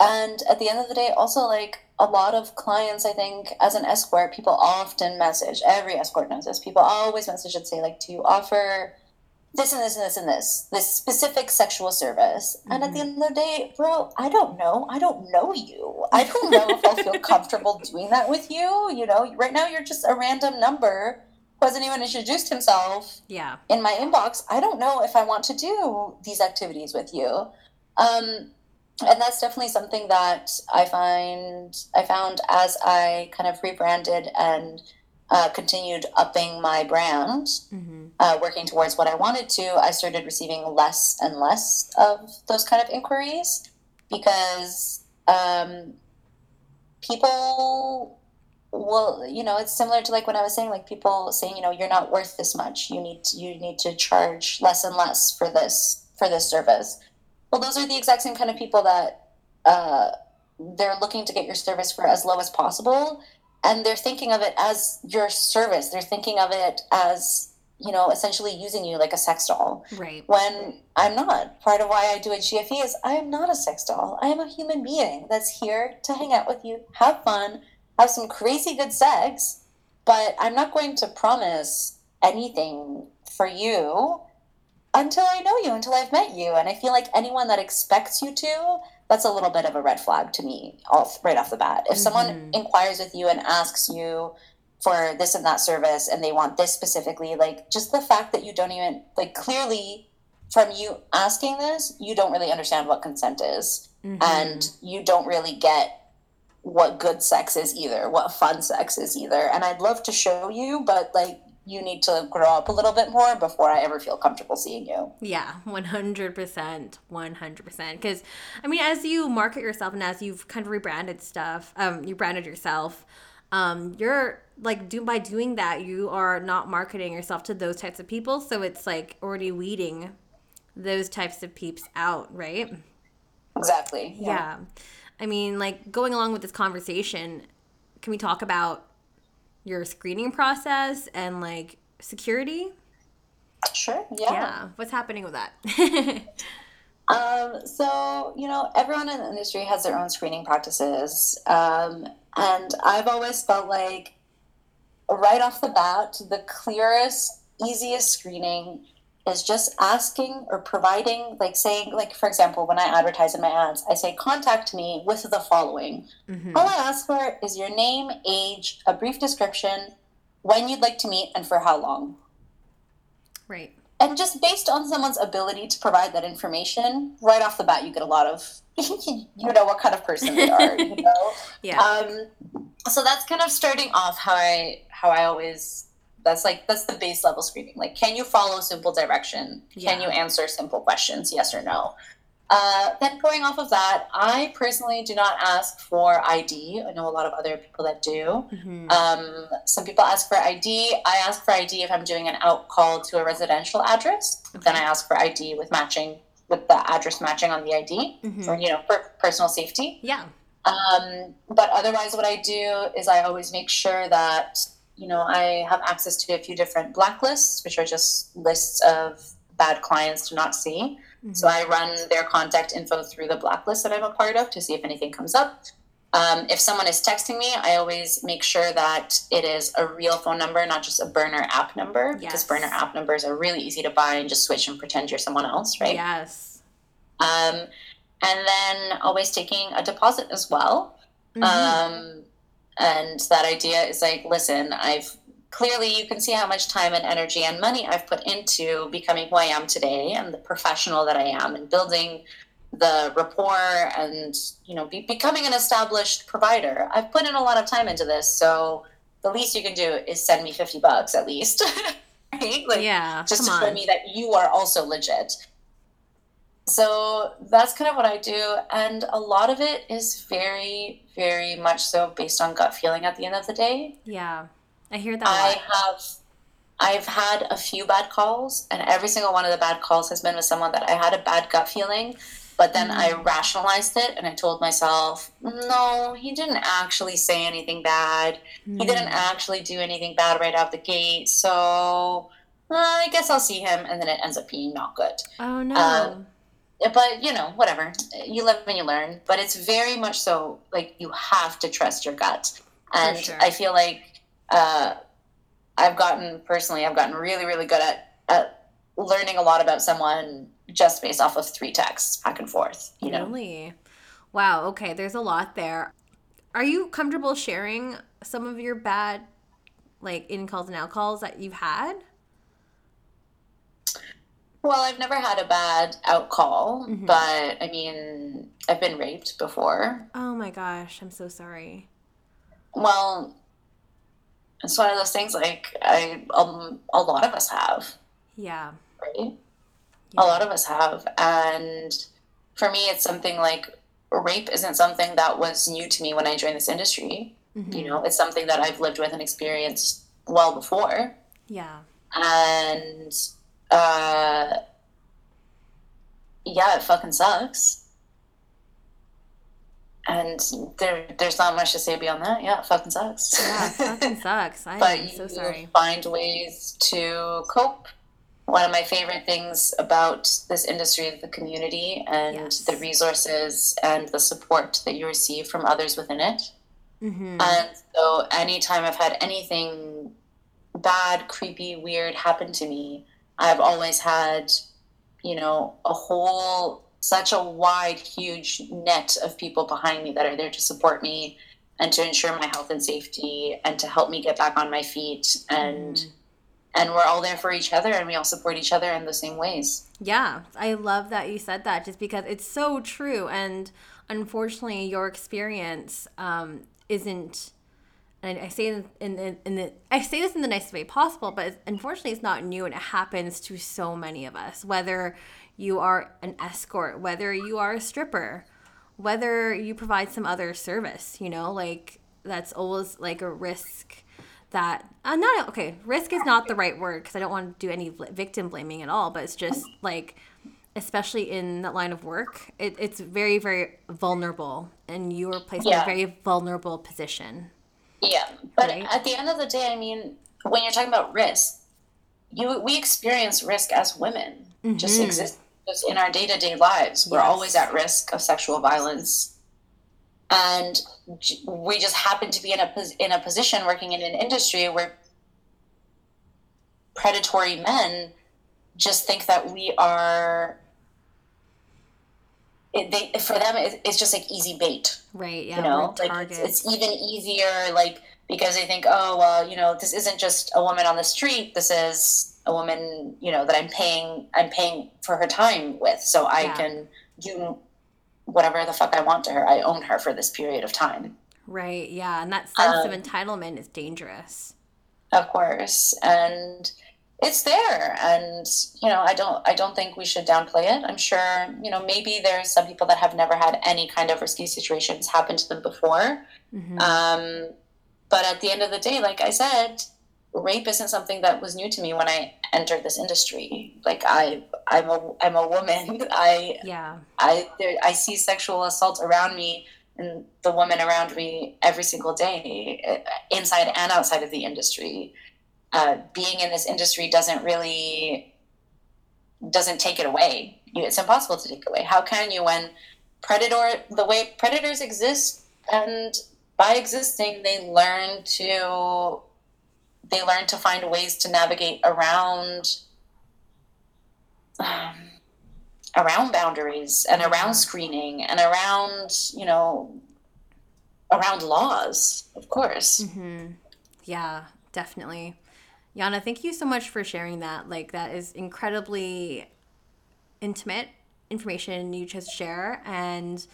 and at the end of the day also like a lot of clients i think as an escort people often message every escort knows this people always message and say like do you offer this and this and this and this this specific sexual service mm-hmm. and at the mm-hmm. end of the day bro i don't know i don't know you i don't know if i'll feel *laughs* comfortable doing that with you you know right now you're just a random number who hasn't even introduced himself yeah. in my inbox, I don't know if I want to do these activities with you. Um, and that's definitely something that I find I found as I kind of rebranded and uh, continued upping my brand, mm-hmm. uh, working towards what I wanted to. I started receiving less and less of those kind of inquiries because um, people will you know it's similar to like when i was saying like people saying you know you're not worth this much you need to, you need to charge less and less for this for this service well those are the exact same kind of people that uh, they're looking to get your service for as low as possible and they're thinking of it as your service. They're thinking of it as you know essentially using you like a sex doll. Right. When i'm not. Part of why i do a gfe is i am not a sex doll. I am a human being that's here to hang out with you have fun have some crazy good sex, but I'm not going to promise anything for you until I know you, until I've met you. And I feel like anyone that expects you to, that's a little bit of a red flag to me off right off the bat. If mm-hmm. someone inquires with you and asks you for this and that service and they want this specifically, like just the fact that you don't even like clearly from you asking this, you don't really understand what consent is. Mm-hmm. And you don't really get what good sex is either, what fun sex is either. And I'd love to show you, but like you need to grow up a little bit more before I ever feel comfortable seeing you. Yeah, 100%. 100%. Because, I mean, as you market yourself and as you've kind of rebranded stuff, um, you branded yourself, um, you're like, do by doing that, you are not marketing yourself to those types of people. So it's like already weeding those types of peeps out, right? Exactly. yeah. yeah. I mean, like going along with this conversation, can we talk about your screening process and like security? Sure. Yeah. Yeah. What's happening with that? *laughs* *laughs* um, so, you know, everyone in the industry has their own screening practices. Um, and I've always felt like right off the bat, the clearest, easiest screening is just asking or providing, like saying, like for example, when I advertise in my ads, I say, contact me with the following. Mm-hmm. All I ask for is your name, age, a brief description, when you'd like to meet, and for how long. Right. And just based on someone's ability to provide that information, right off the bat, you get a lot of, *laughs* you know, what kind of person they are. You *laughs* know. yeah. Um, so that's kind of starting off how I how I always that's like that's the base level screening. Like can you follow simple direction? Yeah. can you answer simple questions? Yes or no. Uh, then going off of that i personally do not ask for id i know a lot of other people that do. Mm-hmm. um, some people ask for id i ask for id if i'm doing an out call to a residential address. Okay. then i ask for id with matching with the address matching on the id mm-hmm. for you know for personal safety. Yeah. Um, but otherwise what i do is i always make sure that you know, I have access to a few different blacklists, which are just lists of bad clients to not see. Mm-hmm. So I run their contact info through the blacklist that I'm a part of to see if anything comes up. Um, if someone is texting me, I always make sure that it is a real phone number, not just a burner app number, yes. because burner app numbers are really easy to buy and just switch and pretend you're someone else, right? Yes. Um, and then always taking a deposit as well. Mm-hmm. Um, and that idea is like, listen, I've clearly you can see how much time and energy and money I've put into becoming who I am today and the professional that I am and building the rapport and you know be, becoming an established provider. I've put in a lot of time into this, so the least you can do is send me 50 bucks at least. *laughs* right? Like yeah, just to show me that you are also legit so that's kind of what I do. And a lot of it is very, very much so based on gut feeling at the end of the day. Yeah. I hear that. I have I've had a few bad calls, and every single one of the bad calls has been with someone that I had a bad gut feeling, but then mm. I rationalized it and I told myself, no, he didn't actually say anything bad. Mm. He didn't actually do anything bad right out the gate. So uh, I guess I'll see him, and then it ends up being not good. Oh no. Um, but you know whatever. You live and you learn. But it's very much so like you have to trust your gut. And sure. i feel like uh, i've gotten personally i've gotten really really good at, at learning a lot about someone just based off of three texts back and forth you know? Really? Wow. Okay. There's a lot there. Are you comfortable sharing some of your bad like in calls and out calls that you've had? Well, I've never had a bad out call, mm-hmm. but I mean, I've been raped before. Oh my gosh, I'm so sorry. Well, it's one of those things like I um, a lot of us have. Yeah. Right? Yeah. A lot of us have. And for me it's something like rape isn't something that was new to me when I joined this industry. Mm-hmm. You know, it's something that I've lived with and experienced well before. Yeah. And uh yeah, it fucking sucks. And there, there's not much to say beyond that. Yeah, it fucking sucks. Yeah, it *laughs* fucking sucks. I but am so sorry. Find ways to cope. One of my favorite things about this industry is the community and yes. the resources and the support that you receive from others within it. Mm-hmm. And so, anytime I've had anything bad, creepy, weird happen to me, I've always had, you know, a whole such a wide, huge net of people behind me that are there to support me and to ensure my health and safety and to help me get back on my feet and mm. and we're all there for each other and we all support each other in the same ways. Yeah, I love that you said that just because it's so true and unfortunately your experience um, isn't and I say in, in, in the I say this in the nicest way possible, but unfortunately, it's not new, and it happens to so many of us. Whether you are an escort, whether you are a stripper, whether you provide some other service, you know, like that's always like a risk that uh, not okay risk is not the right word because i don't want to do any victim blaming at all but it's just like especially in that line of work it, it's very very vulnerable and you are placed yeah. in a very vulnerable position yeah but right? at the end of the day i mean when you're talking about risk you we experience risk as women mm-hmm. just exist just in our day-to-day lives we're always at risk of sexual violence and we just happen to be in a in a position working in an industry where predatory men just think that we are it, they for them it, it's just like easy bait right yeah you know like it's, it's, even easier like because they think oh well you know this isn't just a woman on the street. This is a woman you know that i'm paying i'm paying for her time with. So i yeah. can do whatever the fuck i want to her. I own her for this period of time. Right yeah and that sense um, of entitlement is dangerous. of course and it's there and you know i don't i don't think we should downplay it i'm sure you know maybe there's some people that have never had any kind of risky situations happen to them before mm-hmm. um, but at the end of the day like i said rape isn't something that was new to me when I entered this industry. Like I, I'm a, I'm a woman. *laughs* I, yeah, I, there, I see sexual assault around me and the women around me every single day, uh, inside and outside of the industry. Uh, being in this industry doesn't really doesn't take it away. It's impossible to take away. How can you when predator the way predators exist and by existing they learn to they learn to find ways to navigate around um, around boundaries and around screening and around you know around laws of course mm-hmm. yeah definitely yana thank you so much for sharing that like that is incredibly intimate information you just share and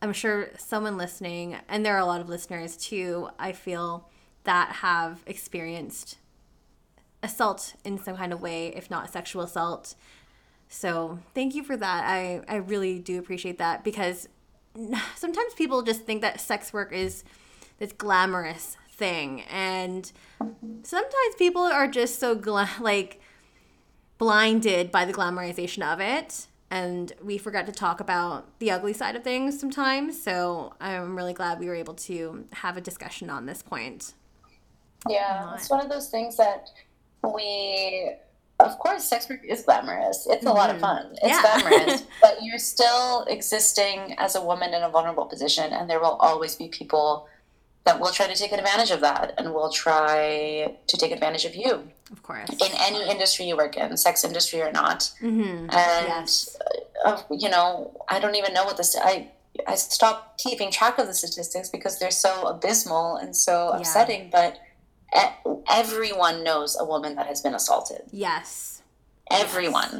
i'm sure someone listening and there are a lot of listeners too i feel that have experienced assault in some kind of way, if not sexual assault. So thank you for that. I, I really do appreciate that because sometimes people just think that sex work is this glamorous thing. And sometimes people are just so gla- like blinded by the glamorization of it. And we forget to talk about the ugly side of things sometimes. So I'm really glad we were able to have a discussion on this point. Yeah, it's one of those things that we, of course, sex work is glamorous. It's mm-hmm. a lot of mm-hmm. fun. It's yeah. glamorous, *laughs* but you're still existing as a woman in a vulnerable position, and there will always be people that we'll try to take advantage of that and we'll try to take advantage of you. Of course. In any industry you work in, sex industry or not. Mm-hmm. And, yes. uh, you know, I don't even know what this, I, I stopped keeping track of the statistics because they're so abysmal and so yeah. upsetting, but everyone knows a woman that has been assaulted. Yes. Everyone.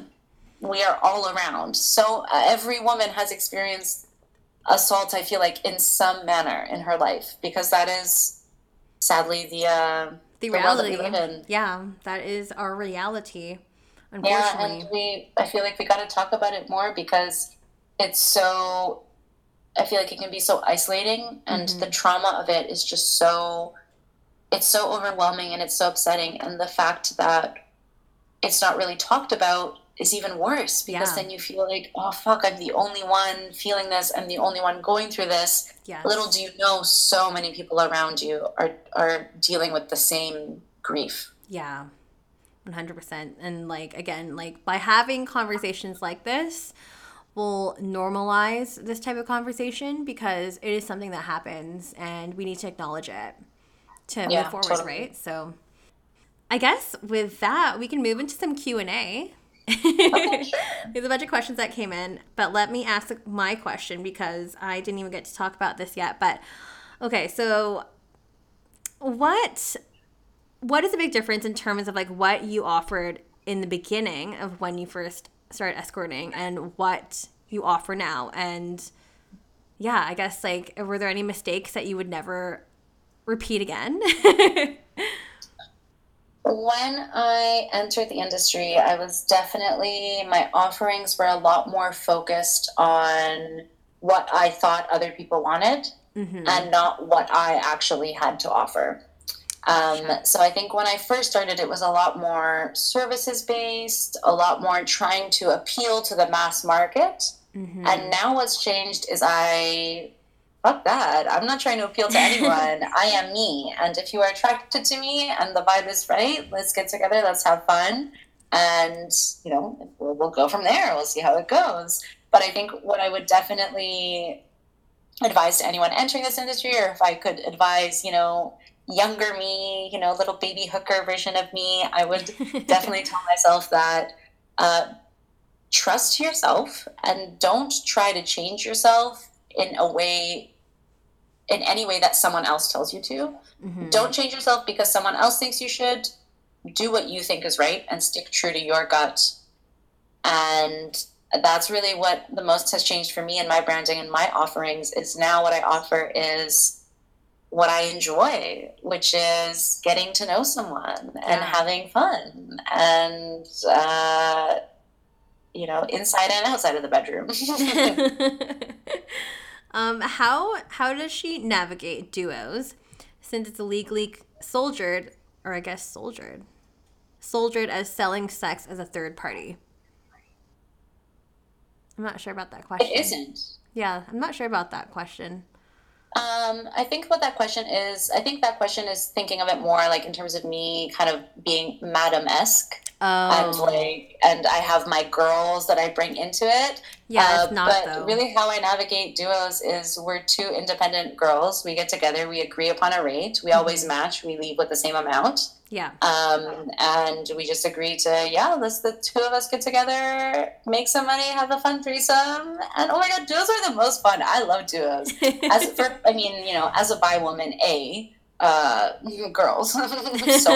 Yes. We are all around. So uh, every woman has experienced assault, I feel like, in some manner in her life, because that is sadly the. Uh, the, the reality. Yeah, that is our reality. Unfortunately. Yeah, and we. I feel like we got to talk about it more because it's so. I feel like it can be so isolating, and mm-hmm. the trauma of it is just so it's so overwhelming and it's so upsetting and the fact that it's not really talked about is even worse because yeah. then you feel like oh fuck i'm the only one feeling this i'm the only one going through this yes. little do you know so many people around you are are dealing with the same grief yeah 100% and like again like by having conversations like this will normalize this type of conversation because it is something that happens and we need to acknowledge it to yeah, move forward, totally. right? So I guess with that, we can move into some Q&A. Okay, *laughs* sure. There's a bunch of questions that came in, but let me ask my question because I didn't even get to talk about this yet. But okay, so what what is the big difference in terms of like what you offered in the beginning of when you first started escorting and what you offer now? And yeah, I guess like were there any mistakes that you would never repeat again? *laughs* when I entered the industry, I was definitely, my offerings were a lot more focused on what I thought other people wanted mm-hmm. and not what I actually had to offer. Um, so I think when I first started, it was a lot more services based, a lot more trying to appeal to the mass market. Mm-hmm. And now what's changed is I fuck that. I'm not trying to appeal to anyone. *laughs* I am me. And if you are attracted to me and the vibe is right, let's get together, let's have fun. And, you know, we'll, we'll go from there. We'll see how it goes. But I think what I would definitely advise to anyone entering this industry, or if I could advise, you know, younger me, you know, little baby hooker version of me, I would *laughs* definitely tell myself that uh, trust yourself and don't try to change yourself in a way in any way that someone else tells you to. Mm-hmm. Don't change yourself because someone else thinks you should. Do what you think is right and stick true to your gut. And that's really what the most has changed for me in my branding and my offerings is now what I offer is what I enjoy, which is getting to know someone yeah. and having fun and uh, you know, inside and outside of the bedroom. *laughs* *laughs* *laughs* Um, how how does she navigate duos since it's illegally soldiered, or I guess soldiered, soldiered as selling sex as a third party? I'm not sure about that question. It isn't. Yeah, I'm not sure about that question. Um, I think what that question is, I think that question is thinking of it more like in terms of me kind of being madam esque. Oh. And like, and I have my girls that I bring into it. Yeah, uh, not, but though. really, how I navigate duos is we're two independent girls. We get together, we agree upon a rate, we mm-hmm. always match, we leave with the same amount. Yeah. Um, and we just agreed to yeah, let's the two of us get together, make some money, have a fun threesome, and oh my god, duos are the most fun. I love duos. *laughs* As for, I mean, you know, as a bi woman, a uh, girls. *laughs* so *laughs*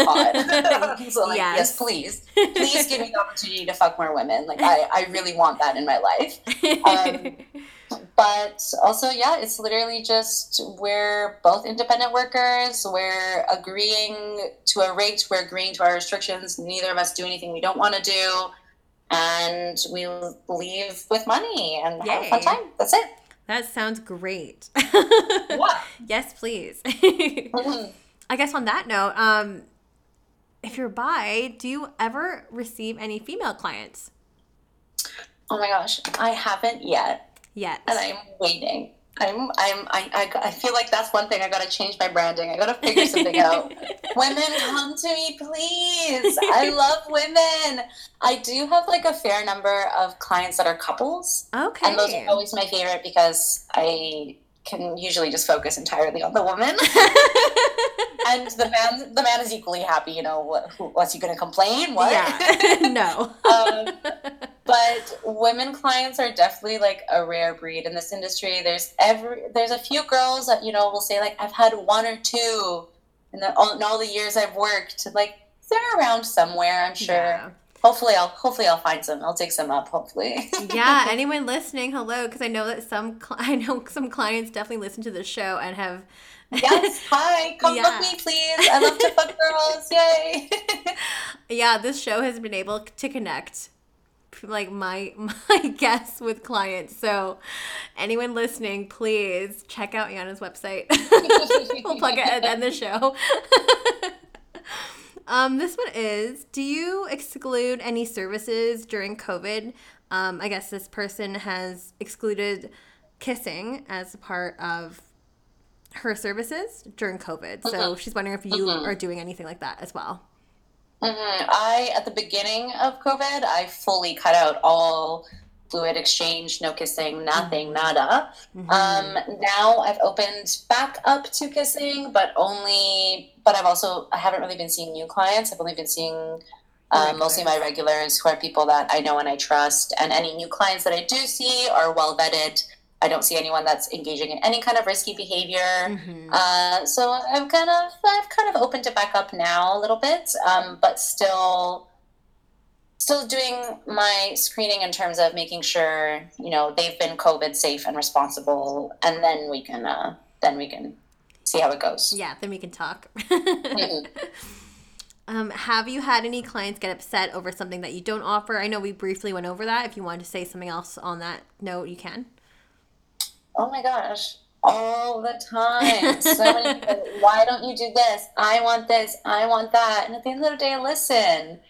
hot. *laughs* so like, yes. yes. please, please give me the opportunity to fuck more women. Like I, I really want that in my life. Um, but also, yeah, it's literally just we're both independent workers. We're agreeing to a rate. We're agreeing to our restrictions. Neither of us do anything we don't want to do, and we leave with money and Yay. have a fun time. That's it. That sounds great. yeah. *laughs* Yes, please. mm-hmm. I guess on that note, um, if you're bi, do you ever receive any female clients? Oh my gosh, I haven't yet. Yet. And I'm waiting. I'm, I'm, I, I, I feel like that's one thing I gotta change my branding. I gotta figure something out. *laughs* women, come to me, please. I love women. I do have like a fair number of clients that are couples. Okay. And those are always my favorite because I can usually just focus entirely on the woman. *laughs* and the man, the man is equally happy. You know, what, who, what's he going to complain? What? Yeah. *laughs* no. um, but women clients are definitely like a rare breed in this industry. There's every there's a few girls that you know will say like I've had one or two in, the, all, in all the years I've worked, like they're around somewhere. I'm sure. Yeah. Hopefully, I'll hopefully I'll find some. I'll take some up. Hopefully. *laughs* yeah. Anyone listening, hello, because I know that some *laughs* I know some clients definitely listen to the show and have. *laughs* yes. Hi. Come yeah. book me, please. I love to fuck girls. Yay. yeah, this show has been able to connect like my my guests with clients. So anyone listening, please check out Yana's website. we'll plug it at the end of the show. Um, this one is Do you exclude any services during COVID? Um, I guess this person has excluded kissing as a part of her services during COVID. So uh-huh. she's wondering if you uh-huh. are doing anything like that as well. Mm-hmm. I, at the beginning of COVID, I fully cut out all fluid exchange, no kissing, nothing, mm-hmm. nada. Mm-hmm. Um, now I've opened back up to kissing, but only, but I've also, I haven't really been seeing new clients. I've only been seeing um, mostly my regulars who are people that I know and I trust. And any new clients that I do see are well vetted I don't see anyone that's engaging in any kind of risky behavior. Mm-hmm. Uh, so I'm kind of I've kind of opened it back up now a little bit, um, but still still doing my screening in terms of making sure you know they've been COVID safe and responsible, and then we can uh, then we can see how it goes. Yeah, then we can talk. mm-hmm. *laughs* Um, have you had any clients get upset over something that you don't offer? I know we briefly went over that. If you wanted to say something else on that note, you can oh my gosh, all the time. So many *laughs* people, why don't you do this? I want this. I want that. And at the end of the day, listen,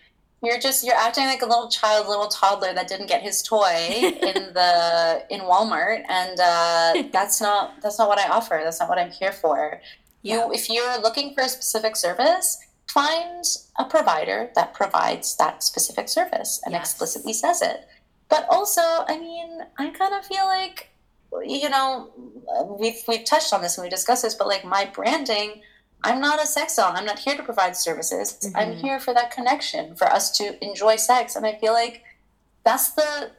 you're just you're acting like a little child, little toddler that didn't get his toy in *laughs* the in Walmart, and uh, *laughs* that's not that's not what I offer. That's not what I'm here for. Yeah. You, if you're looking for a specific service, find a provider that provides that specific service and yes. explicitly says it. But also, I mean, I kind of feel like you know, we've we've touched on this and we discussed this, but like my branding, I'm not a sex doll. I'm not here to provide services. Mm-hmm. I'm here for that connection, for us to enjoy sex. And I feel like that's the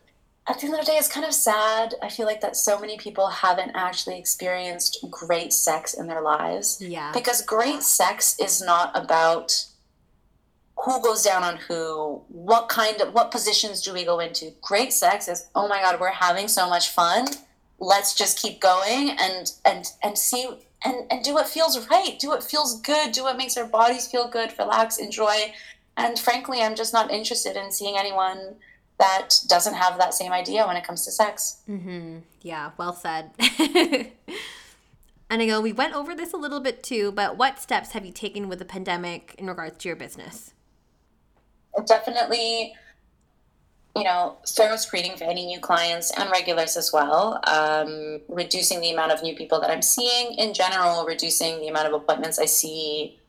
at the end of the day, it's kind of sad. I feel like that so many people haven't actually experienced great sex in their lives. Yeah. Because great sex is not about who goes down on who, what kind of what positions do we go into. Great sex is, oh my god, we're having so much fun let's just keep going and and and see and and do what feels right do what feels good do what makes our bodies feel good relax enjoy. And frankly i'm just not interested in seeing anyone that doesn't have that same idea when it comes to sex. Mm-hmm. yeah well said. And i know we went over this a little bit too but what steps have you taken with the pandemic in regards to your business? Definitely you know, thorough screening for any new clients and regulars as well, um, reducing the amount of new people that I'm seeing in general, reducing the amount of appointments I see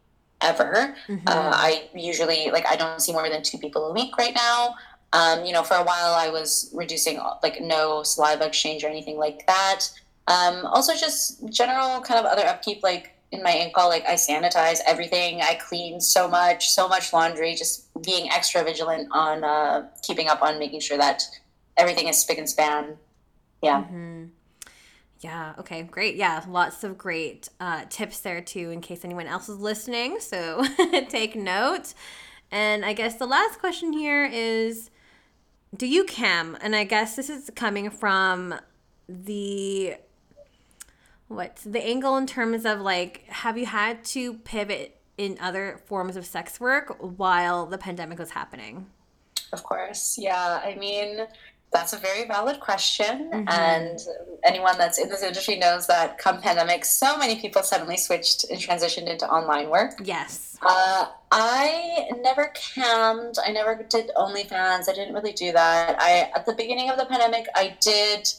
ever. Mm-hmm. Uh, I usually, like, I don't see more than two people a week right now. Um, you know, for a while I was reducing, like, no saliva exchange or anything like that. Um, also, just general kind of other upkeep, like in my in call, like I sanitize everything. I clean so much, so much laundry, just being extra vigilant on uh, keeping up on making sure that everything is spick and span. Yeah. Mm-hmm. Yeah. Okay. Great. Yeah. Lots of great uh, tips there too, in case anyone else is listening. So *laughs* take note. And I guess the last question here is Do you cam? And I guess this is coming from the what's the angle in terms of like have you had to pivot in other forms of sex work while the pandemic was happening? Of course. Yeah. I mean, that's a very valid question. Mm-hmm. And anyone that's in this industry knows that come pandemic, so many people suddenly switched and transitioned into online work. Yes. Uh, I never cammed. I never did OnlyFans. I didn't really do that. I at the beginning of the pandemic, I did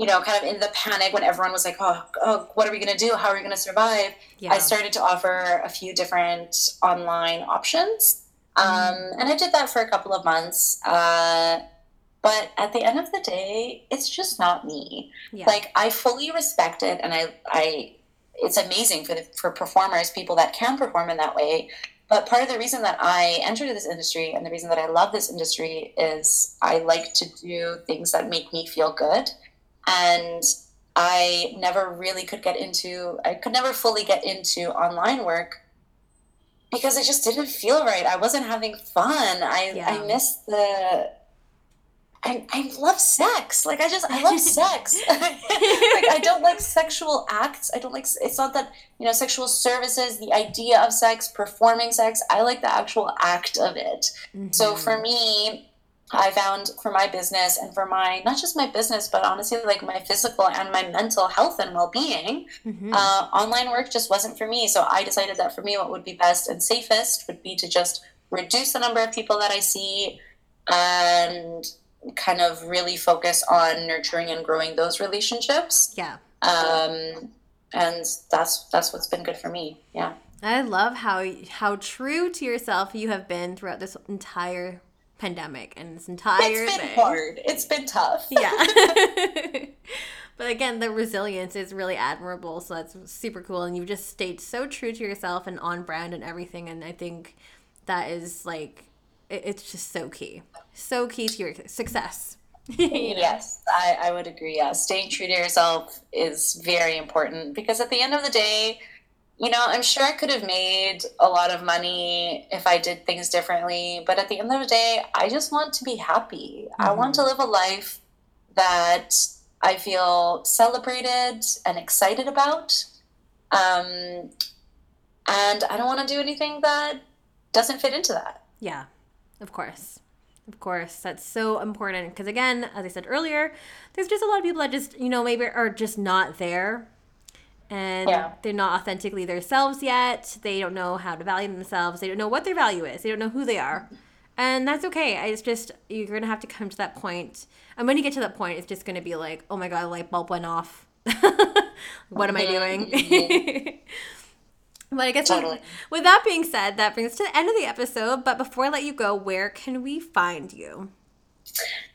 you know, kind of in the panic when everyone was like, oh, oh what are we going to do? How are we going to survive? Yeah. I started to offer a few different online options. Um, mm-hmm. and I did that for a couple of months. Uh, but at the end of the day, it's just not me. Yeah. Like I fully respect it, and I, I, it's amazing for the, for performers, people that can perform in that way. But part of the reason that I entered this industry and the reason that I love this industry is I like to do things that make me feel good and I never really could get into I could never fully get into online work because it just didn't feel right. I wasn't having fun. I yeah. I missed the I, I love sex. Like I just I love *laughs* sex. *laughs* like I don't like sexual acts. I don't like it's not that, you know, sexual services, the idea of sex, performing sex. I like the actual act of it. Mm-hmm. So for me, I found for my business and for my not just my business, but honestly, like my physical and my mental health and well being, mm-hmm. uh, online work just wasn't for me. So I decided that for me, what would be best and safest would be to just reduce the number of people that I see and kind of really focus on nurturing and growing those relationships. Yeah. Um, and that's that's what's been good for me. Yeah. I love how how true to yourself you have been throughout this entire pandemic and this entire It's been thing. hard. It's been tough. Yeah. *laughs* *laughs* but again, the resilience is really admirable, so that's super cool and you've just stayed so true to yourself and on brand and everything and I think that is like it's just so key. So key to your success. *laughs* you know? Yes, I, I would agree. Yeah, staying true to yourself is very important because at the end of the day, you know, I'm sure I could have made a lot of money if I did things differently. But at the end of the day, I just want to be happy. Mm-hmm. I want to live a life that I feel celebrated and excited about. Um, and I don't want to do anything that doesn't fit into that. Yeah, of course. Of course. That's so important. Because again, as I said earlier, there's just a lot of people that just, you know, maybe are just not there and yeah. they're not authentically themselves yet. They don't know how to value themselves. They don't know what their value is. They don't know who they are. And that's okay. It's just, you're going to have to come to that point. And when you get to that point, it's just going to be like, oh my God, a light bulb went off. *laughs* what am I doing? *laughs* *laughs* but I guess totally. with, with that being said, that brings us to the end of the episode. But before I let you go, where can we find you?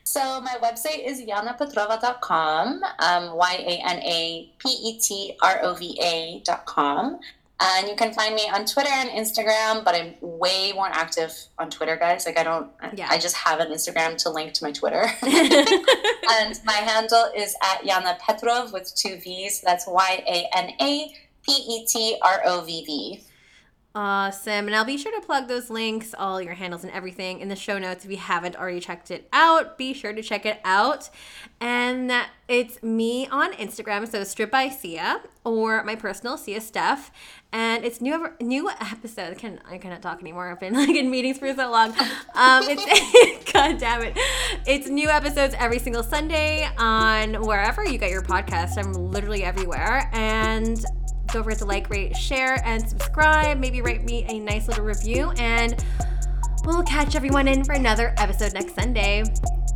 So my website is yanapetrova.com, um, Y-A-N-A-P-E-T-R-O-V-A.com. And you can find me on Twitter and Instagram, but I'm way more active on Twitter, guys. Like I don't, yeah. I just have an Instagram to link to my Twitter. *laughs* *laughs* and my handle is at Yana Petrov with two V's. That's Y A N A P E T R O V V. Awesome. And I'll be sure to plug those links, all your handles and everything in the show notes. If you haven't already checked it out, be sure to check it out. And it's me on Instagram, so Strip by Sia, or my personal Sia Steph. And it's new new episode. I, can, I cannot talk anymore. I've been *laughs* like in meetings for so long. Um, it's *laughs* God damn it. It's new episodes every single Sunday on wherever you get your podcast. I'm literally everywhere. And don't forget to like, rate, share, and subscribe. Maybe write me a nice little review, and we'll catch everyone in for another episode next Sunday.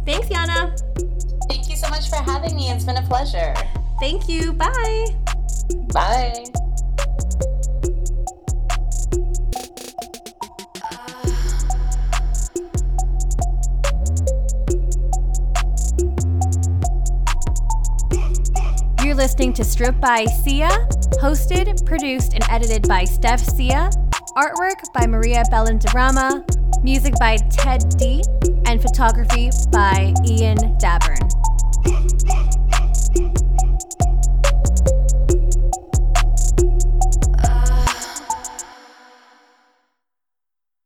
Thanks, Yana. Thank you so much for having me. It's been a pleasure. Thank you. Bye. Bye. You're listening to Strip by Sia, hosted, produced, and edited by Steph Sia, artwork by Maria Bellandarama, music by Ted D, and photography by Ian Dabern.